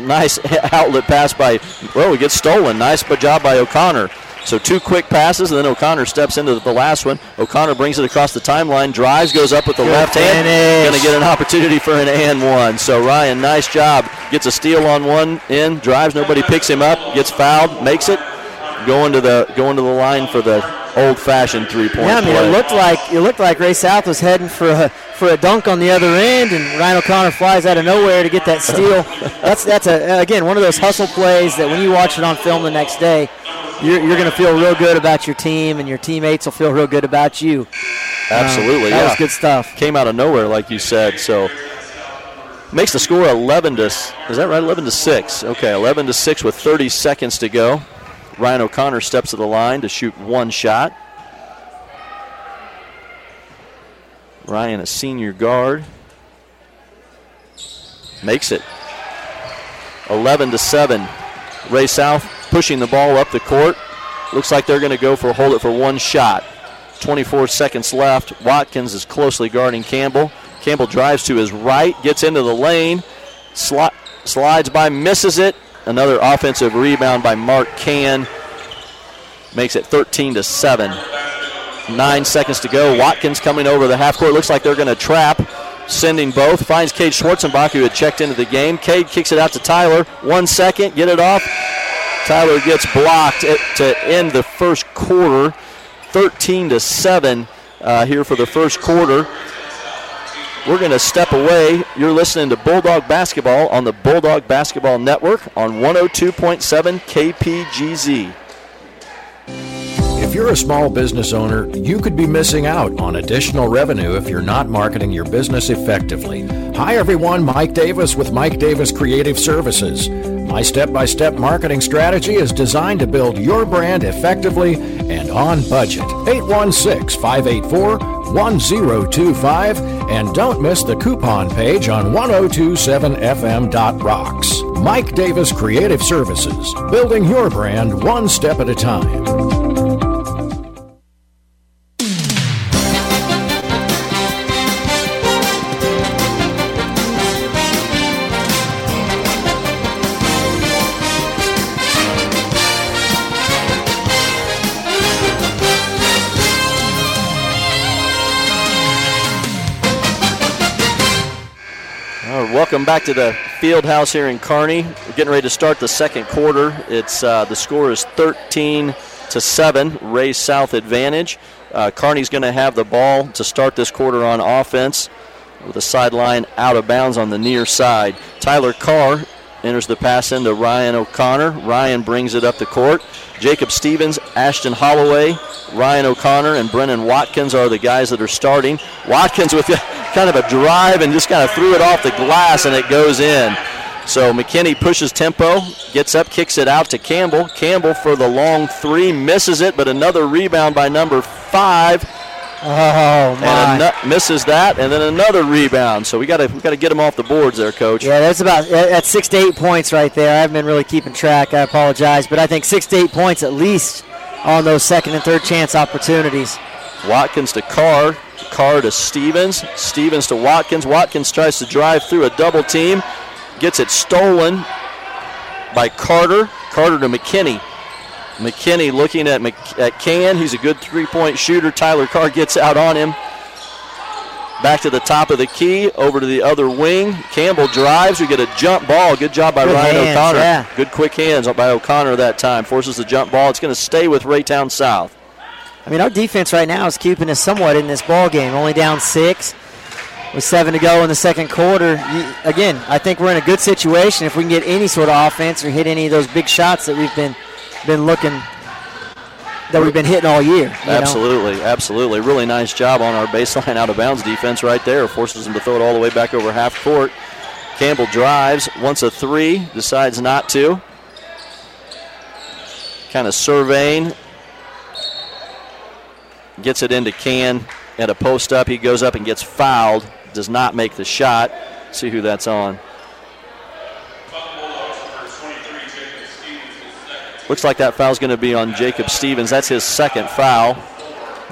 nice outlet pass by, well, it gets stolen. Nice job by O'Connor. So two quick passes, and then O'Connor steps into the last one. O'Connor brings it across the timeline, drives, goes up with the Good left hand. finish. Going to get an opportunity for an and one. So Ryan, nice job. Gets a steal on one end, drives, nobody picks him up, gets fouled, makes it. Going to the going to the line for the old-fashioned three-point Yeah, I mean, play. it looked like it looked like Ray South was heading for a for a dunk on the other end, and Ryan O'Connor flies out of nowhere to get that steal. that's that's a again one of those hustle plays that when you watch it on film the next day, you're, you're going to feel real good about your team, and your teammates will feel real good about you. Absolutely, Um, that yeah. was good stuff. Came out of nowhere, like you said. So makes the score 11 to. Is that right? 11 to six. Okay, 11 to six with 30 seconds to go. Ryan O'Connor steps to the line to shoot one shot. Ryan, a senior guard, makes it 11 to seven. Ray South pushing the ball up the court. Looks like they're going to go for hold it for one shot. 24 seconds left. Watkins is closely guarding Campbell. Campbell drives to his right, gets into the lane, sli- slides by, misses it. Another offensive rebound by Mark Can makes it 13 to 7. Nine seconds to go. Watkins coming over the half court. Looks like they're going to trap, sending both. Finds Cade Schwarzenbach, who had checked into the game. Cade kicks it out to Tyler. One second, get it off. Tyler gets blocked at- to end the first quarter. 13 to 7 uh, here for the first quarter. We're going to step away. You're listening to Bulldog Basketball on the Bulldog Basketball Network on 102.7 KPGZ. If you're a small business owner, you could be missing out on additional revenue if you're not marketing your business effectively. Hi everyone, Mike Davis with Mike Davis Creative Services. My step by step marketing strategy is designed to build your brand effectively and on budget. 816 584 1025 and don't miss the coupon page on 1027fm.rocks. Mike Davis Creative Services, building your brand one step at a time. Welcome back to the field house here in Kearney. We're getting ready to start the second quarter. It's uh, the score is 13 to seven. Ray South advantage. Uh, Kearney's going to have the ball to start this quarter on offense with a sideline out of bounds on the near side. Tyler Carr enters the pass into Ryan O'Connor. Ryan brings it up the court. Jacob Stevens, Ashton Holloway, Ryan O'Connor, and Brennan Watkins are the guys that are starting. Watkins with kind of a drive and just kind of threw it off the glass and it goes in. So McKinney pushes tempo, gets up, kicks it out to Campbell. Campbell for the long three, misses it, but another rebound by number five. Oh And my! ano- misses that, and then another rebound. So we got to we got to get him off the boards there, coach. Yeah, that's about that- that's six to eight points right there. I haven't been really keeping track. I apologize, but I think six to eight points at least on those second and third chance opportunities. Watkins to Carr, Carr to Stevens, Stevens to Watkins. Watkins tries to drive through a double team, gets it stolen by Carter. Carter to McKinney. McKinney looking at, Mc- at Can. He's a good three point shooter. Tyler Carr gets out on him. Back to the top of the key, over to the other wing. Campbell drives. We get a jump ball. Good job by Good Ryan hands, O'Connor. yeah. Good quick hands by O'Connor that time. Forces the jump ball. It's going to stay with Raytown South. I mean, our defense right now is keeping us somewhat in this ball game. Only down six with seven to go in the second quarter. You, again, I think we're in a good situation if we can get any sort of offense or hit any of those big shots that we've been been looking that we've been hitting all year. you know? Absolutely, absolutely. Really nice job on our baseline out of bounds defense right there. Forces them to throw it all the way back over half court. Campbell drives, wants a three, decides not to. Kind of surveying. Gets it into Can at a post up. He goes up and gets fouled. Does not make the shot. See who that's on. Looks like that foul's going to be on Jacob Stevens. That's his second foul.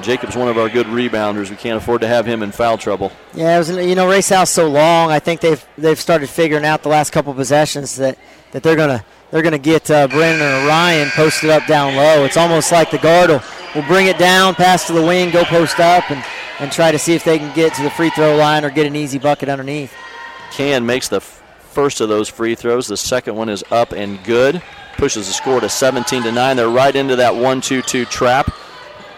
Jacob's one of our good rebounders. We can't afford to have him in foul trouble. Yeah, it was you know race house so long. I think they've they've started figuring out the last couple possessions that, that they're gonna they're gonna get uh, Brennan or Ryan posted up down low. It's almost like the guard will, will bring it down, pass to the wing, go post up, and and try to see if they can get to the free throw line or get an easy bucket underneath. Can makes the f- first of those free throws. The second one is up and good. Pushes the score to 17 to 9. They're right into that 1 2 2 trap.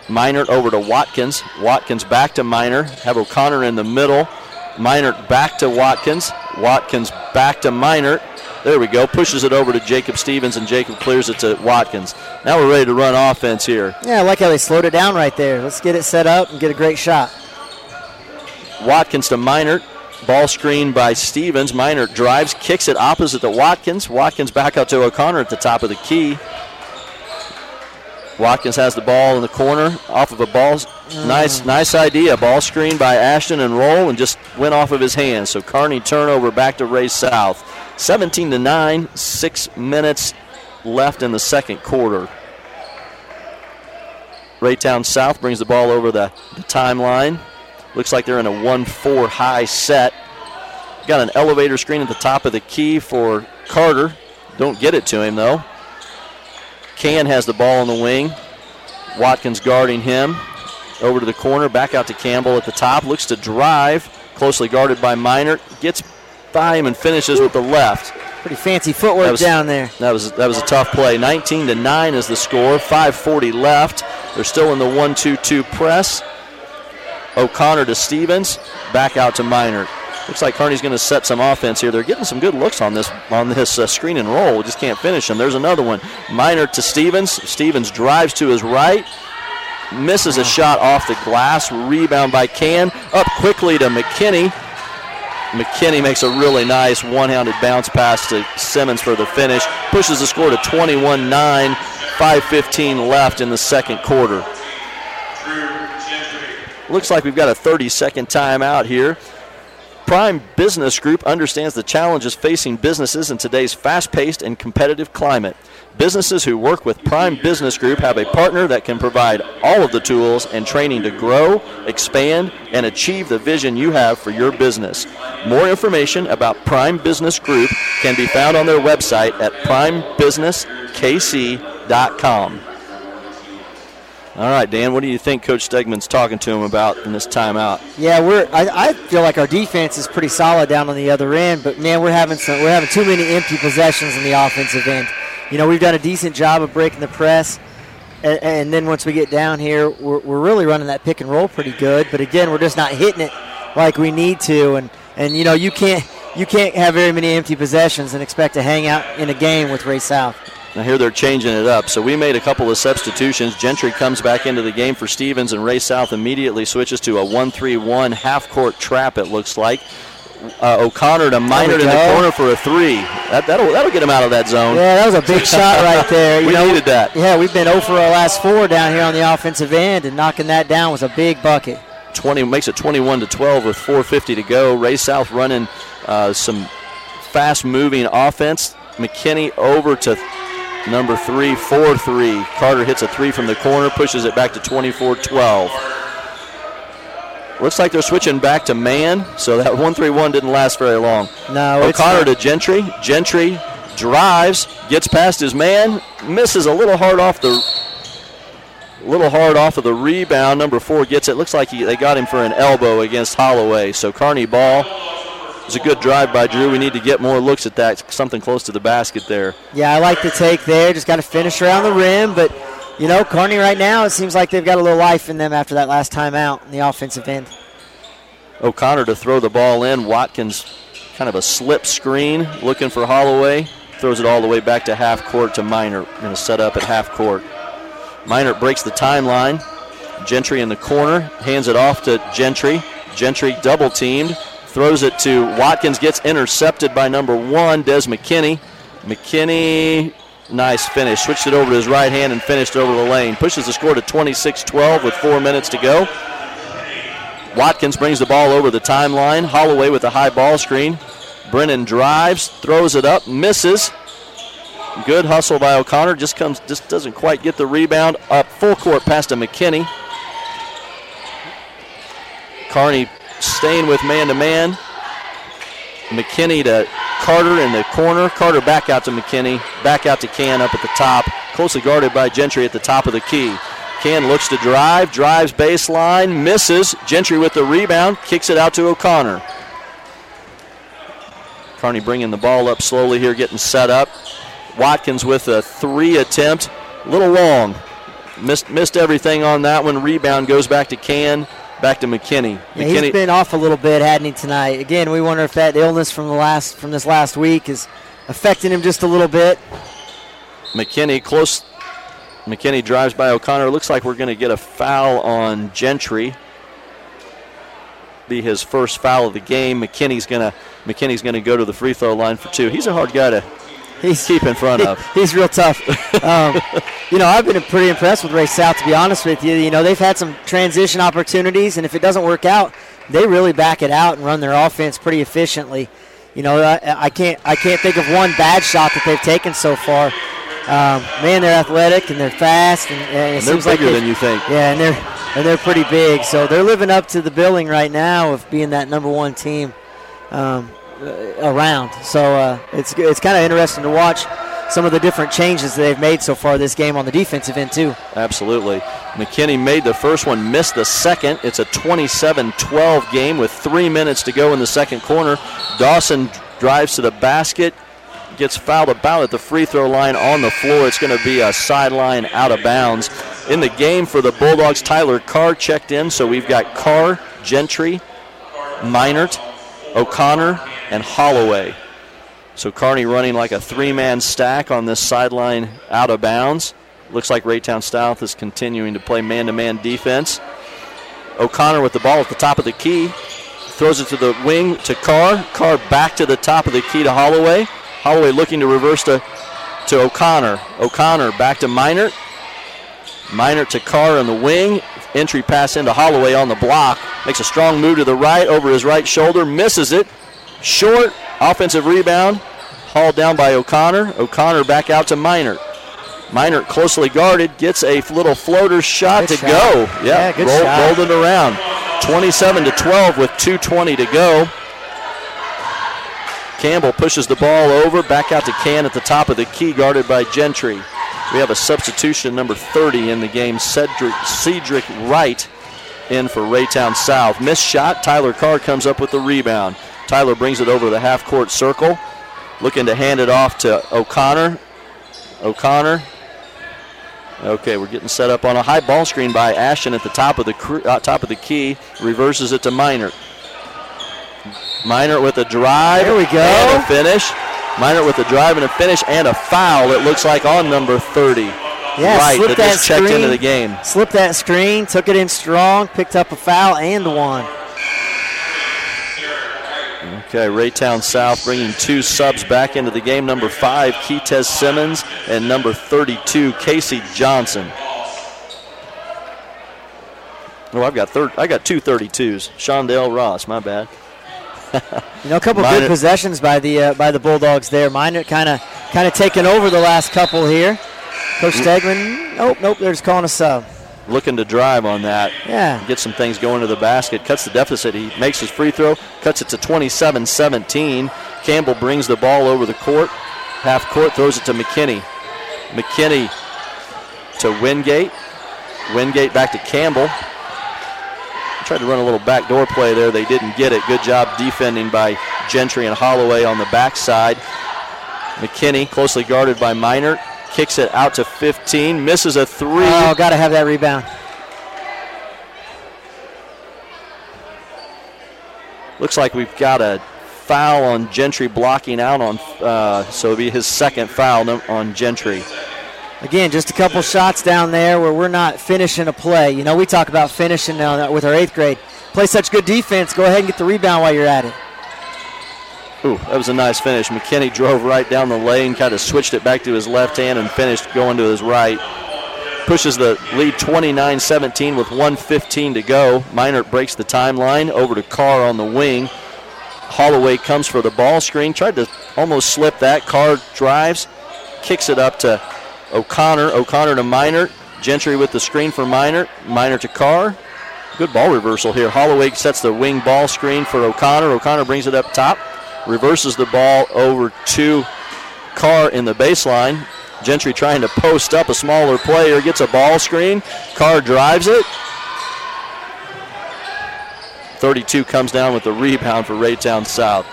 Minert over to Watkins. Watkins back to Minert. Have O'Connor in the middle. Minert back to Watkins. Watkins back to Minert. There we go. Pushes it over to Jacob Stevens, and Jacob clears it to Watkins. Now we're ready to run offense here. Yeah, I like how they slowed it down right there. Let's get it set up and get a great shot. Watkins to Minert. Ball screen by Stevens. Minert drives, kicks it opposite to Watkins. Watkins back out to O'Connor at the top of the key. Watkins has the ball in the corner off of a ball. Oh. Nice, nice idea. Ball screen by Ashton and roll and just went off of his hands. So Kearney turnover back to Ray South. 17 to 9, six minutes left in the second quarter. Raytown South brings the ball over the, the timeline. Looks like they're in a 1 4 high set. Got an elevator screen at the top of the key for Carter. Don't get it to him, though. Can has the ball in the wing. Watkins guarding him. Over to the corner, back out to Campbell at the top. Looks to drive. Closely guarded by Minert. Gets by him and finishes with the left. Pretty fancy footwork was- down there. That was that was a tough play. 19 to 9 is the score. 5:40 left. They're still in the 1-2-2 press. O'Connor to Stevens, back out to Minert. Looks like Kearney's going to set some offense here. They're getting some good looks on this on this uh, screen and roll. Just can't finish them. There's another one. Minert to Stevens. Stevens drives to his right, misses a shot off the glass. Rebound by Can. Up quickly to McKinney. McKinney makes a really nice one-handed bounce pass to Simmons for the finish. Pushes the score to 21-9. 5:15 left in the second quarter. Looks like we've got a 30-second timeout here. Prime Business Group understands the challenges facing businesses in today's fast paced and competitive climate. Businesses who work with Prime Business Group have a partner that can provide all of the tools and training to grow, expand, and achieve the vision you have for your business. More information about Prime Business Group can be found on their website at primebusinesskc.com. All right, Dan, what do you think Coach Stegman's talking to him about in this timeout? Yeah, we're. I, I feel like our defense is pretty solid down on the other end, but man, we're having some. We're having too many empty possessions in the offensive end. You know, we've done a decent job of breaking the press, and, and then once we get down here, we're, we're really running that pick and roll pretty good. But again, we're just not hitting it like we need to, and and you know, you can't you can't have very many empty possessions and expect to hang out in a game with Ray South. Now here they're changing it up. So we made a couple of substitutions. Gentry comes back into the game for Stevens, and Ray South immediately switches to a 1-3-1 half-court trap. It looks like. Uh, O'Connor to Minert in the corner for a three. That, that'll that'll get him out of that zone. Yeah, that was a big shot right there. You we know, needed that. Yeah, we've been 0 for our last four down here on the offensive end, and knocking that down was a big bucket. 20 makes it 21 to 12 with 4:50 to go. Ray South running uh, some fast-moving offense. McKinney over to number three, 4-3. Carter hits a three from the corner, pushes it back to 24-12. Looks like they're switching back to man, so that 1-3-1 didn't last very long. No, it's O'Connor to Gentry. Gentry drives, gets past his man, misses a little hard off the little hard off of the rebound. Number four gets it. Looks like he, they got him for an elbow against Holloway. So Kearney ball. It's a good drive by Drew. We need to get more looks at that. Something close to the basket there. Yeah, I like the take there. Just got to finish around the rim, but you know, Kearney right now it seems like they've got a little life in them after that last time out in the offensive end. O'Connor to throw the ball in. Watkins kind of a slip screen looking for Holloway. Throws it all the way back to half court to Minert. Going to set up at half court. Minert breaks the timeline. Gentry in the corner. Hands it off to Gentry. Gentry double teamed. Throws it to Watkins. Gets intercepted by number one, Des McKinney. McKinney, nice finish. Switched it over to his right hand and finished over the lane. Pushes the score to 26 12 with four minutes to go. Watkins brings the ball over the timeline. Holloway with a high ball screen. Brennan drives, throws it up, misses. Good hustle by O'Connor. Just comes, just doesn't quite get the rebound. Up full court past to McKinney. Kearney staying with man to man. McKinney to Carter in the corner. Carter back out to McKinney. Back out to Can up at the top. Closely guarded by Gentry at the top of the key. Can looks to drive, drives baseline, misses. Gentry with the rebound, kicks it out to O'Connor. Kearney bringing the ball up slowly here, getting set up. Watkins with a three attempt, little long. Missed, missed everything on that one. Rebound goes back to Can, back to McKinney. Yeah, McKinney he's been off a little bit, hadn't he, tonight? Again, we wonder if that illness from the last from this last week is affecting him just a little bit. McKinney close. McKinney drives by O'Connor. Looks like we're going to get a foul on Gentry. Be his first foul of the game. McKinney's going to McKinney's going to go to the free throw line for two. He's a hard guy to he's, keep in front of. He's real tough. um, you know, I've been pretty impressed with Ray South, to be honest with you. You know, they've had some transition opportunities, and if it doesn't work out, they really back it out and run their offense pretty efficiently. You know, I, I can't I can't think of one bad shot that they've taken so far. Um, man, they're athletic and they're fast, and, and it And seems like bigger they- than you think. Yeah, and they're and they're pretty big, so they're living up to the billing right now of being that number one team um, around. So uh, it's it's kind of interesting to watch some of the different changes they've made so far this game on the defensive end too. Absolutely. McKinney made the first one, missed the second. It's a 27 12 game with three minutes to go in the second corner. Dawson drives to the basket, gets fouled about at the free throw line on the floor. It's going to be a sideline out of bounds. In the game for the Bulldogs, Tyler Carr checked in, so we've got Carr, Gentry, Minert, O'Connor, and Holloway. So Kearney running like a three-man stack on this sideline out of bounds. Looks like Raytown South is continuing to play man-to-man defense. O'Connor with the ball at the top of the key. Throws it to the wing to Carr. Carr back to the top of the key to Holloway. Holloway looking to reverse to, to O'Connor. O'Connor back to Minert. Minert to Carr on the wing. Entry pass into Holloway on the block. Makes a strong move to the right over his right shoulder. Misses it. Short. Offensive rebound. Hauled down by O'Connor. O'Connor back out to Minert. Minert closely guarded. Gets a little floater shot Good to shot. go. Yeah, good roll- shot. Rolled it around. 27 to 12 with 2.20 to go. Campbell pushes the ball over, back out to Can at the top of the key, guarded by Gentry. We have a substitution, number 30 in the game, Cedric, Cedric Wright in for Raytown South. Missed shot, Tyler Carr comes up with the rebound. Tyler brings it over the half court circle, looking to hand it off to O'Connor. O'Connor. Okay, we're getting set up on a high ball screen by Ashton at the top of the uh, top of the key. Reverses it to Minert. Minert with a drive. There we go. And a finish. Minert with a drive and a finish and a foul. It looks like on number 30. Yeah, right. slipped that that just checked into the game. Slipped that screen, took it in strong, picked up a foul and one. Okay, Raytown South bringing two subs back into the game. Number five, Keitez Simmons, and number 32, Casey Johnson. Oh, I've got third. I got two 32s. Shondell Ross, my bad. You know, a couple Minor- good possessions by the uh, by the Bulldogs there. Minert kind of kind of taking over the last couple here. Coach Stegman, nope, nope, they're just calling a sub. Looking to drive on that. Yeah. Get some things going to the basket. Cuts the deficit. He makes his free throw. Cuts it to 27 17. Campbell brings the ball over the court. half court, throws it to McKinney. McKinney to Wingate. Wingate back to Campbell. Tried to run a little backdoor play there. They didn't get it. Good job defending by Gentry and Holloway on the backside. McKinney, closely guarded by Minert, kicks it out to 15, misses a three. Oh, got to have that rebound. Looks like we've got a foul on Gentry blocking out on, uh, so it'll be his second foul on Gentry. Again, just a couple shots down there where we're not finishing a play. You know, we talk about finishing now with our eighth grade. Play such good defense. Go ahead and get the rebound while you're at it. Ooh, that was a nice finish. McKinney drove right down the lane, kind of switched it back to his left hand and finished going to his right. Pushes the lead 29 17 with 115 to go. Minert breaks the timeline over to Carr on the wing. Holloway comes for the ball screen, tried to almost slip that. Carr drives, kicks it up to O'Connor. O'Connor to Minert. Gentry with the screen for Minert. Minert to Carr. Good ball reversal here. Holloway sets the wing ball screen for O'Connor. O'Connor brings it up top, reverses the ball over to Carr in the baseline. Gentry trying to post up a smaller player, gets a ball screen. Carr drives it. 32 comes down with the rebound for Raytown South.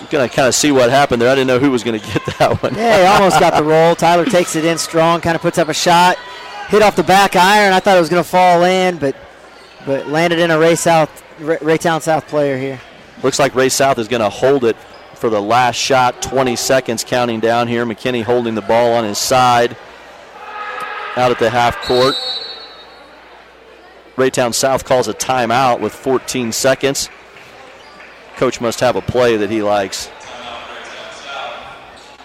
You're going to kind of see what happened there. I didn't know who was going to get that one. Yeah, he almost got the roll. Tyler takes it in strong, kind of puts up a shot, hit off the back iron. I thought it was going to fall in, but but landed in a Ray South, Raytown South player here. Looks like Ray South is going to hold it for the last shot. 20 seconds counting down here. McKinney holding the ball on his side out at the half court. Raytown South calls a timeout with 14 seconds. Coach must have a play that he likes.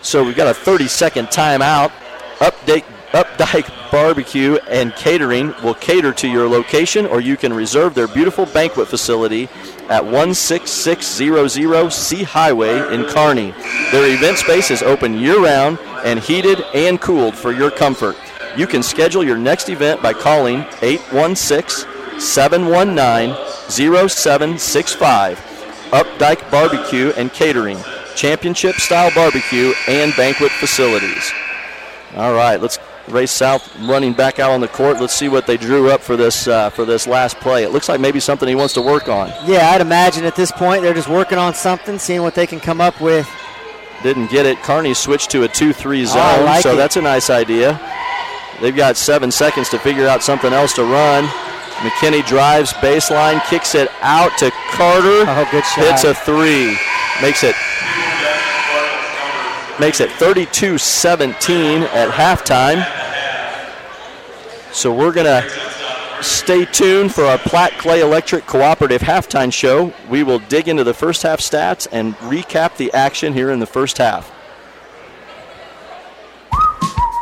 So we've got a 30 second timeout. Update Updike Barbecue and Catering will cater to your location, or you can reserve their beautiful banquet facility at 16600 C Highway in Kearney. Their event space is open year round and heated and cooled for your comfort. You can schedule your next event by calling 816 719 0765. Updike Barbecue and Catering, championship style barbecue and banquet facilities. All right, let's Ray South running back out on the court. Let's see what they drew up for this uh, for this last play. It looks like maybe something he wants to work on. Yeah, I'd imagine at this point they're just working on something, seeing what they can come up with. Didn't get it. Kearney switched to a 2-3 zone, like so it. that's a nice idea. They've got seven seconds to figure out something else to run. McKinney drives baseline, kicks it out to Carter. Oh, good shot. Hits a three. Makes it makes it 32-17 at halftime. So we're gonna stay tuned for our Platte Clay Electric Cooperative halftime show. We will dig into the first half stats and recap the action here in the first half.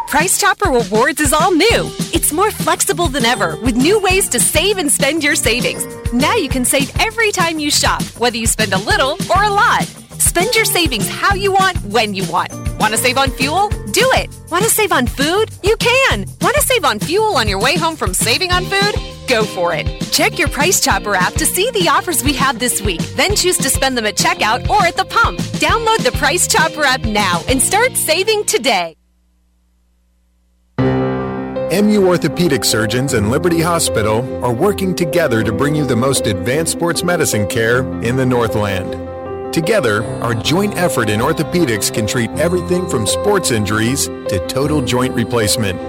Price Chopper Rewards is all new. It's more flexible than ever with new ways to save and spend your savings. Now you can save every time you shop, whether you spend a little or a lot. Spend your savings how you want, when you want. Want to save on fuel? Do it. Want to save on food? You can. Want to save on fuel on your way home from saving on food? Go for it. Check your Price Chopper app to see the offers we have this week. Then choose to spend them at checkout or at the pump. Download the Price Chopper app now and start saving today. MU Orthopedic Surgeons and Liberty Hospital are working together to bring you the most advanced sports medicine care in the Northland. Together, our joint effort in orthopedics can treat everything from sports injuries to total joint replacement.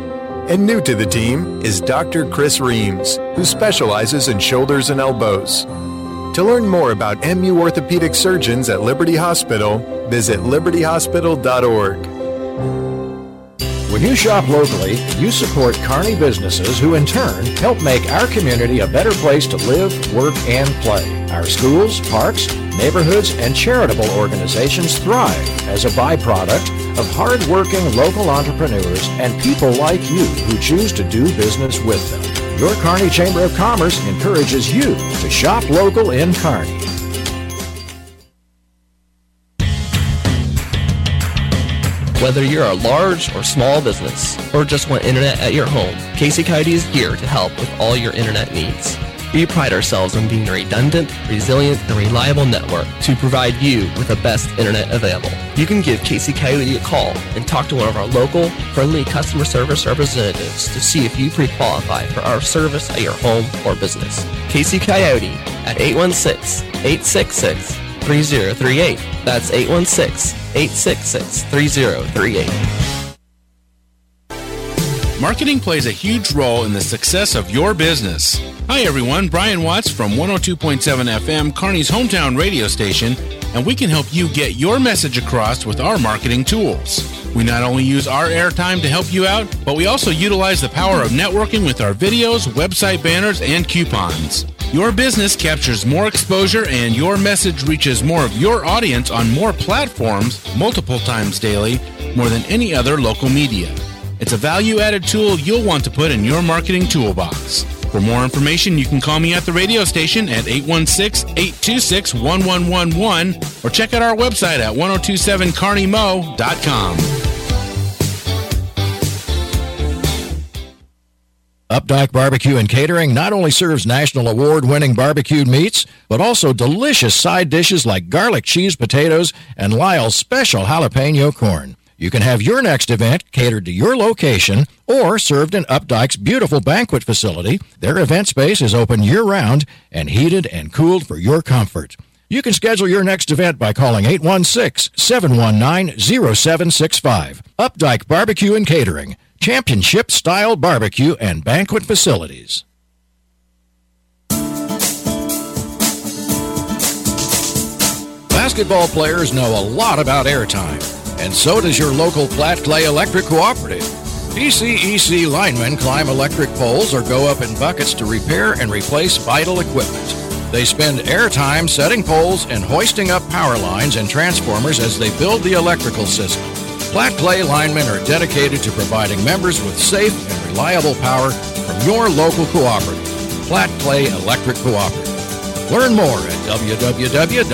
And new to the team is Dr. Chris Reams, who specializes in shoulders and elbows. To learn more about MU Orthopedic Surgeons at Liberty Hospital, visit libertyhospital.org. When you shop locally, you support Kearney businesses who in turn help make our community a better place to live, work, and play. Our schools, parks, neighborhoods, and charitable organizations thrive as a byproduct of hardworking local entrepreneurs and people like you who choose to do business with them. Your Kearney Chamber of Commerce encourages you to shop local in Kearney. Whether you're a large or small business, or just want internet at your home, Casey Coyote is here to help with all your internet needs. We pride ourselves on being a redundant, resilient, and reliable network to provide you with the best internet available. You can give Casey Coyote a call and talk to one of our local, friendly customer service representatives to see if you pre-qualify for our service at your home or business. Casey Coyote at 816-866-3038. That's 816-866-3038. Marketing plays a huge role in the success of your business. Hi, everyone. Brian Watts from 102.7 FM, Kearney's hometown radio station, and we can help you get your message across with our marketing tools. We not only use our airtime to help you out, but we also utilize the power of networking with our videos, website banners, and coupons. Your business captures more exposure and your message reaches more of your audience on more platforms multiple times daily, more than any other local media. It's a value added tool you'll want to put in your marketing toolbox. For more information, you can call me at the radio station at 816 826 1111 or check out our website at 1027carneymo.com. Updike Barbecue and Catering not only serves national award winning barbecued meats, but also delicious side dishes like garlic cheese potatoes and Lyle's special jalapeno corn. You can have your next event catered to your location or served in Updike's beautiful banquet facility. Their event space is open year round and heated and cooled for your comfort. You can schedule your next event by calling 816 719 0765. Updike Barbecue and Catering, championship style barbecue and banquet facilities. Basketball players know a lot about airtime, and so does your local Platte Clay Electric Cooperative. PCEC linemen climb electric poles or go up in buckets to repair and replace vital equipment. They spend airtime setting poles and hoisting up power lines and transformers as they build the electrical system. Platte Clay linemen are dedicated to providing members with safe and reliable power from your local cooperative. Platte Clay Electric Cooperative. Learn more at www.pcec.coop.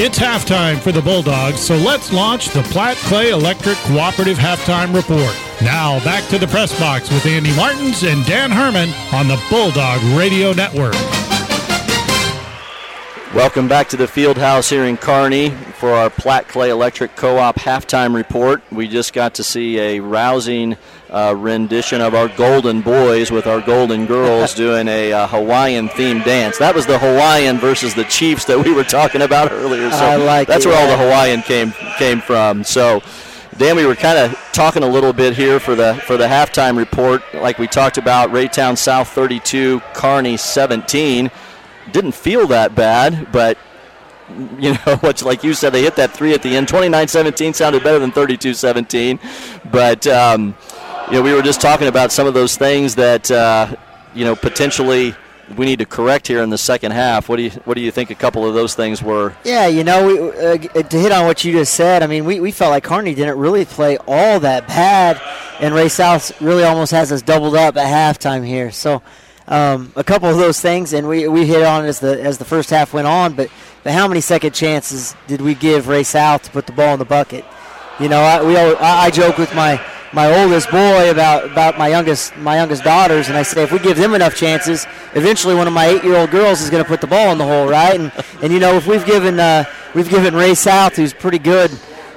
It's halftime for the Bulldogs, so let's launch the Platte Clay Electric Cooperative Halftime Report. Now, back to the press box with Andy Martins and Dan Herman on the Bulldog Radio Network. Welcome back to the field house here in Kearney for our Platte Clay Electric Co-op halftime report. We just got to see a rousing uh, rendition of our Golden Boys with our Golden Girls doing a uh, Hawaiian themed dance. That was the Hawaiian versus the Chiefs that we were talking about earlier. So I like that's it, where all the Hawaiian came came from. So. Dan, we were kind of talking a little bit here for the for the halftime report, like we talked about. Raytown South 32, Kearney 17. Didn't feel that bad, but you know, what's like you said, they hit that three at the end. 29-17 sounded better than 32-17, but um, you know, we were just talking about some of those things that uh, you know potentially we need to correct here in the second half. What do you what do you think a couple of those things were? Yeah, you know, we, uh, to hit on what you just said, I mean, we, we felt like Kearney didn't really play all that bad, and Ray South really almost has us doubled up at halftime here. So, um, a couple of those things, and we, we hit on as the as the first half went on. But, but how many second chances did we give Ray South to put the ball in the bucket? You know, I, we I, I joke with my my oldest boy about about my youngest my youngest daughters, and I say if we give them enough chances, eventually one of my eight year old girls is going to put the ball in the hole, right? And and you know if we've given uh, we've given Ray South, who's pretty good,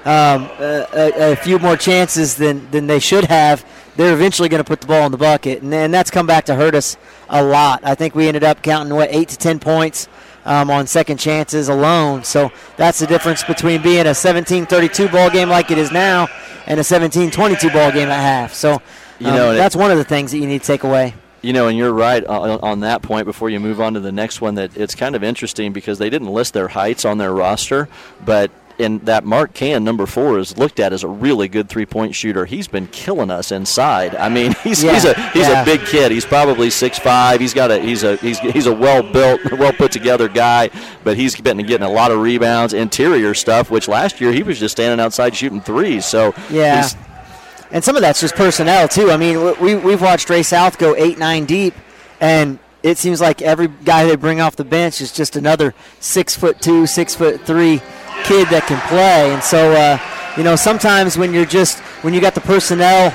um, a, a few more chances than than they should have, they're eventually going to put the ball in the bucket, and, and that's come back to hurt us a lot. I think we ended up counting what eight to ten points. Um, on second chances alone. So that's the difference between being a 17-32 ball game like it is now and a 17-22 ball game at half. So um, You know, that's one of the things that you need to take away. You know, and you're right on, on that point. Before you move on to the next one, that it's kind of interesting because they didn't list their heights on their roster, but in that Mark Can number four is looked at as a really good three point shooter. He's been killing us inside. I mean, he's he's a he's yeah. a big kid. He's probably six five. He's got a he's a he's he's a well built, well put together guy. But he's been getting a lot of rebounds, interior stuff. Which last year he was just standing outside shooting threes. So Yeah. he's- And some of that's just personnel too. I mean, we we've watched Ray South go eight nine deep, and it seems like every guy they bring off the bench is just another six foot two, six foot three kid that can play. And so, uh, you know, sometimes when you're just when you got the personnel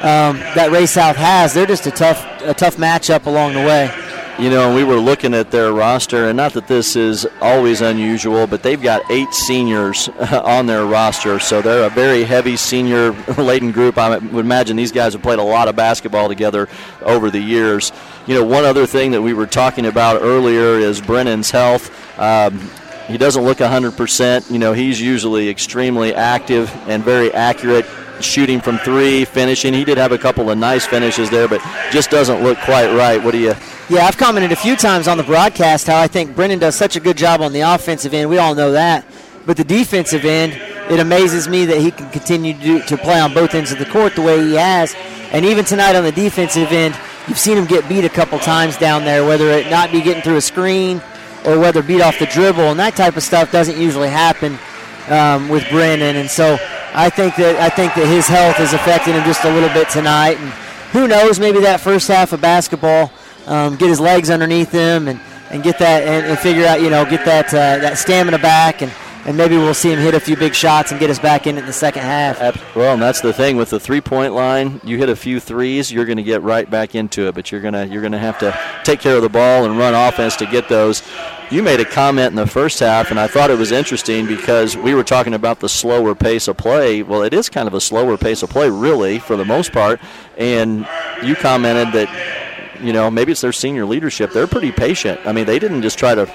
um, that Ray South has, they're just a tough a tough matchup along the way. You know, we were looking at their roster, and not that this is always unusual, but they've got eight seniors on their roster, so they're a very heavy senior laden group. I would imagine these guys have played a lot of basketball together over the years. You know, one other thing that we were talking about earlier is Brennan's health. Um, he doesn't look 100%. You know, he's usually extremely active and very accurate shooting from three, finishing. He did have a couple of nice finishes there, but just doesn't look quite right. What do you? Yeah, I've commented a few times on the broadcast how I think Brennan does such a good job on the offensive end. We all know that. But the defensive end, it amazes me that he can continue to, do, to play on both ends of the court the way he has. And even tonight on the defensive end, you've seen him get beat a couple times down there, whether it not be getting through a screen or whether beat off the dribble. And that type of stuff doesn't usually happen um, with Brennan. And so I think that I think that his health is affecting him just a little bit tonight. And who knows, maybe that first half of basketball – um, get his legs underneath him and, and get that and, and figure out you know get that uh, that stamina back and and maybe we'll see him hit a few big shots and get us back in it in the second half. Well, and that's the thing with the three-point line. You hit a few threes, you're going to get right back into it, but you're going to you're going to have to take care of the ball and run offense to get those. You made a comment in the first half, and I thought it was interesting because we were talking about the slower pace of play. Well, it is kind of a slower pace of play, really, for the most part. And you commented that you know, maybe it's their senior leadership. They're pretty patient. I mean, they didn't just try to.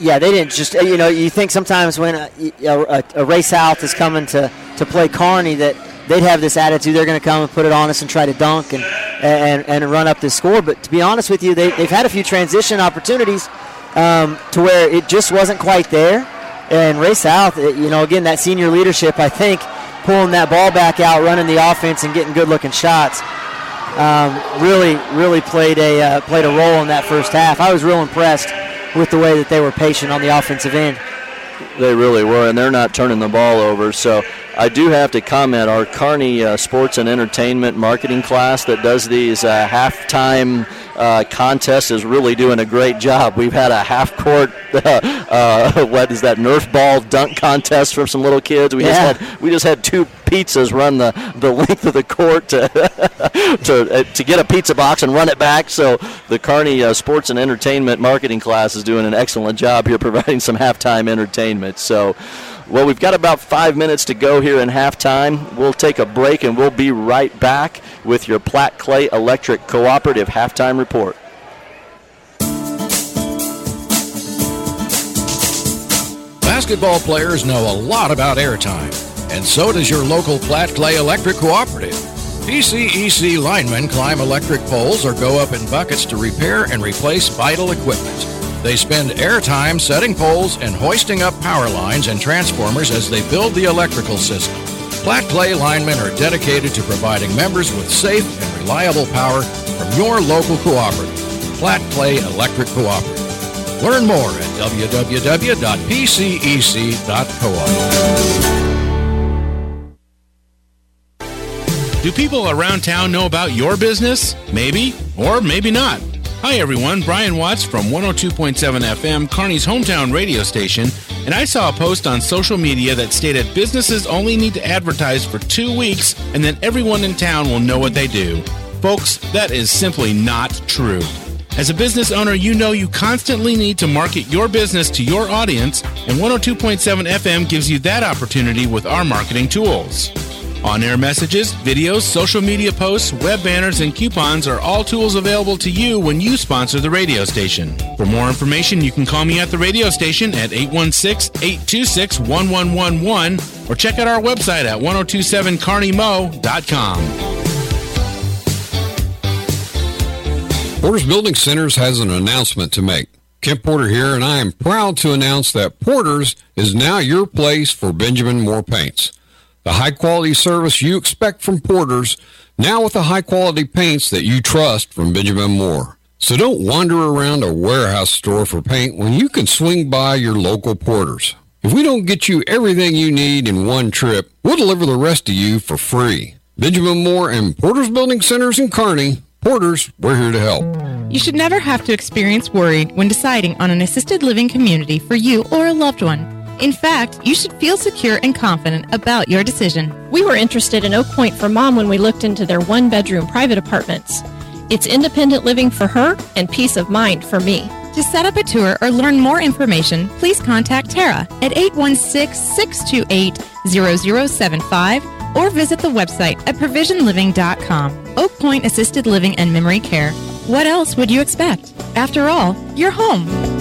Yeah, they didn't just. You know, you think sometimes when a, a, a Ray South is coming to, to play Kearney that they'd have this attitude they're going to come and put it on us and try to dunk and, and, and run up the score. But to be honest with you, they, they've had a few transition opportunities um, to where it just wasn't quite there. And Ray South, you know, again, that senior leadership, I think, pulling that ball back out, running the offense, and getting good looking shots um, really, really played a uh, played a role in that first half. I was real impressed with the way that they were patient on the offensive end. They really were, and they're not turning the ball over. So I do have to comment our Kearney uh, Sports and Entertainment Marketing class that does these uh, halftime uh, contest is really doing a great job. We've had a half court, uh, what is that, Nerf ball dunk contest for some little kids. We yeah. just had we just had two pizzas run the, the length of the court to to uh, to get a pizza box and run it back. So the Kearney uh, Sports and Entertainment Marketing class is doing an excellent job here, providing some halftime entertainment. So. Well, we've got about five minutes to go here in halftime. We'll take a break and we'll be right back with your Platte Clay Electric Cooperative halftime report. Basketball players know a lot about airtime, and so does your local Platte Clay Electric Cooperative. PCEC linemen climb electric poles or go up in buckets to repair and replace vital equipment. They spend airtime setting poles and hoisting up power lines and transformers as they build the electrical system. Platte Clay linemen are dedicated to providing members with safe and reliable power from your local cooperative. Platte Clay Electric Cooperative. Learn more at www.pcec.coop. Do people around town know about your business? Maybe, or maybe not. Hi, everyone. Brian Watts from 102.7 FM, Kearney's hometown radio station, and I saw a post on social media that stated businesses only need to advertise for two weeks and then everyone in town will know what they do. Folks, that is simply not true. As a business owner, you know you constantly need to market your business to your audience, and 102.7 FM gives you that opportunity with our marketing tools. On air messages, videos, social media posts, web banners, and coupons are all tools available to you when you sponsor the radio station. For more information, you can call me at the radio station at 816 826 1111 or check out our website at 1027carneymo.com. Porter's Building Centers has an announcement to make. Kent Porter here, and I am proud to announce that Porter's is now your place for Benjamin Moore paints. The high quality service you expect from Porter's, now with the high quality paints that you trust from Benjamin Moore. So don't wander around a warehouse store for paint when you can swing by your local Porter's. If we don't get you everything you need in one trip, we'll deliver the rest to you for free. Benjamin Moore and Porter's Building Centers in Kearney. Porter's, we're here to help. You should never have to experience worry when deciding on an assisted living community for you or a loved one. In fact, you should feel secure and confident about your decision. We were interested in Oak Point for mom when we looked into their one bedroom private apartments. It's independent living for her and peace of mind for me. To set up a tour or learn more information, please contact Tara at 816-628-0075 or visit the website at provisionliving.com. Oak Point Assisted Living and Memory Care. What else would you expect? After all, you're home.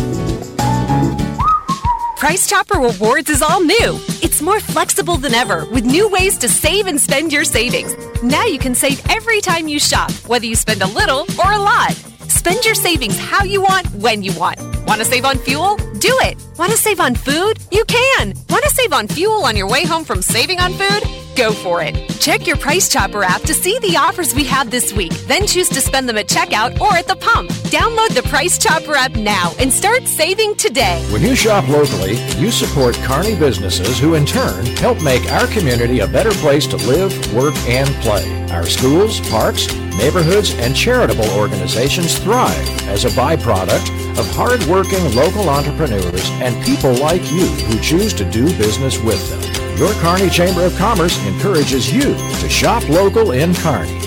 Price Chopper Rewards is all new. It's more flexible than ever with new ways to save and spend your savings. Now you can save every time you shop, whether you spend a little or a lot. Spend your savings how you want, when you want. Want to save on fuel? Do it. Want to save on food? You can. Want to save on fuel on your way home from saving on food? Go for it. Check your Price Chopper app to see the offers we have this week. Then choose to spend them at checkout or at the pump. Download the Price Chopper app now and start saving today. When you shop locally, you support Kearney businesses who in turn help make our community a better place to live, work, and play. Our schools, parks, neighborhoods, and charitable organizations thrive as a byproduct of hardworking local entrepreneurs and people like you who choose to do business with them. Your Kearney Chamber of Commerce encourages you to shop local in Kearney.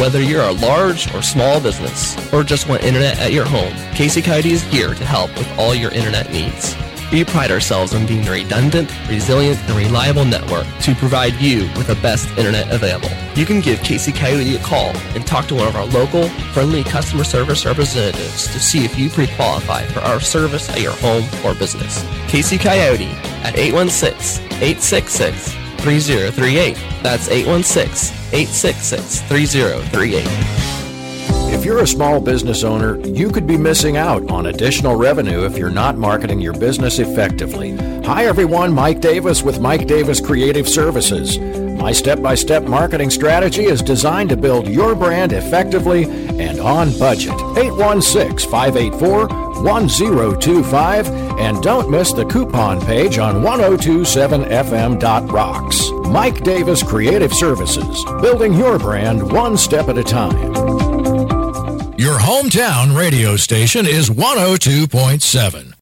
Whether you're a large or small business, or just want internet at your home, KC Coyote is here to help with all your internet needs. We pride ourselves on being a redundant, resilient, and reliable network to provide you with the best internet available. You can give KC Coyote a call and talk to one of our local, friendly customer service representatives to see if you pre-qualify for our service at your home or business. KC Coyote at 816-866-3038. That's 816-866-3038. If you're a small business owner, you could be missing out on additional revenue if you're not marketing your business effectively. Hi everyone, Mike Davis with Mike Davis Creative Services. My step by step marketing strategy is designed to build your brand effectively and on budget. 816 584 1025 and don't miss the coupon page on 1027fm.rocks. Mike Davis Creative Services, building your brand one step at a time. Your hometown radio station is 102.7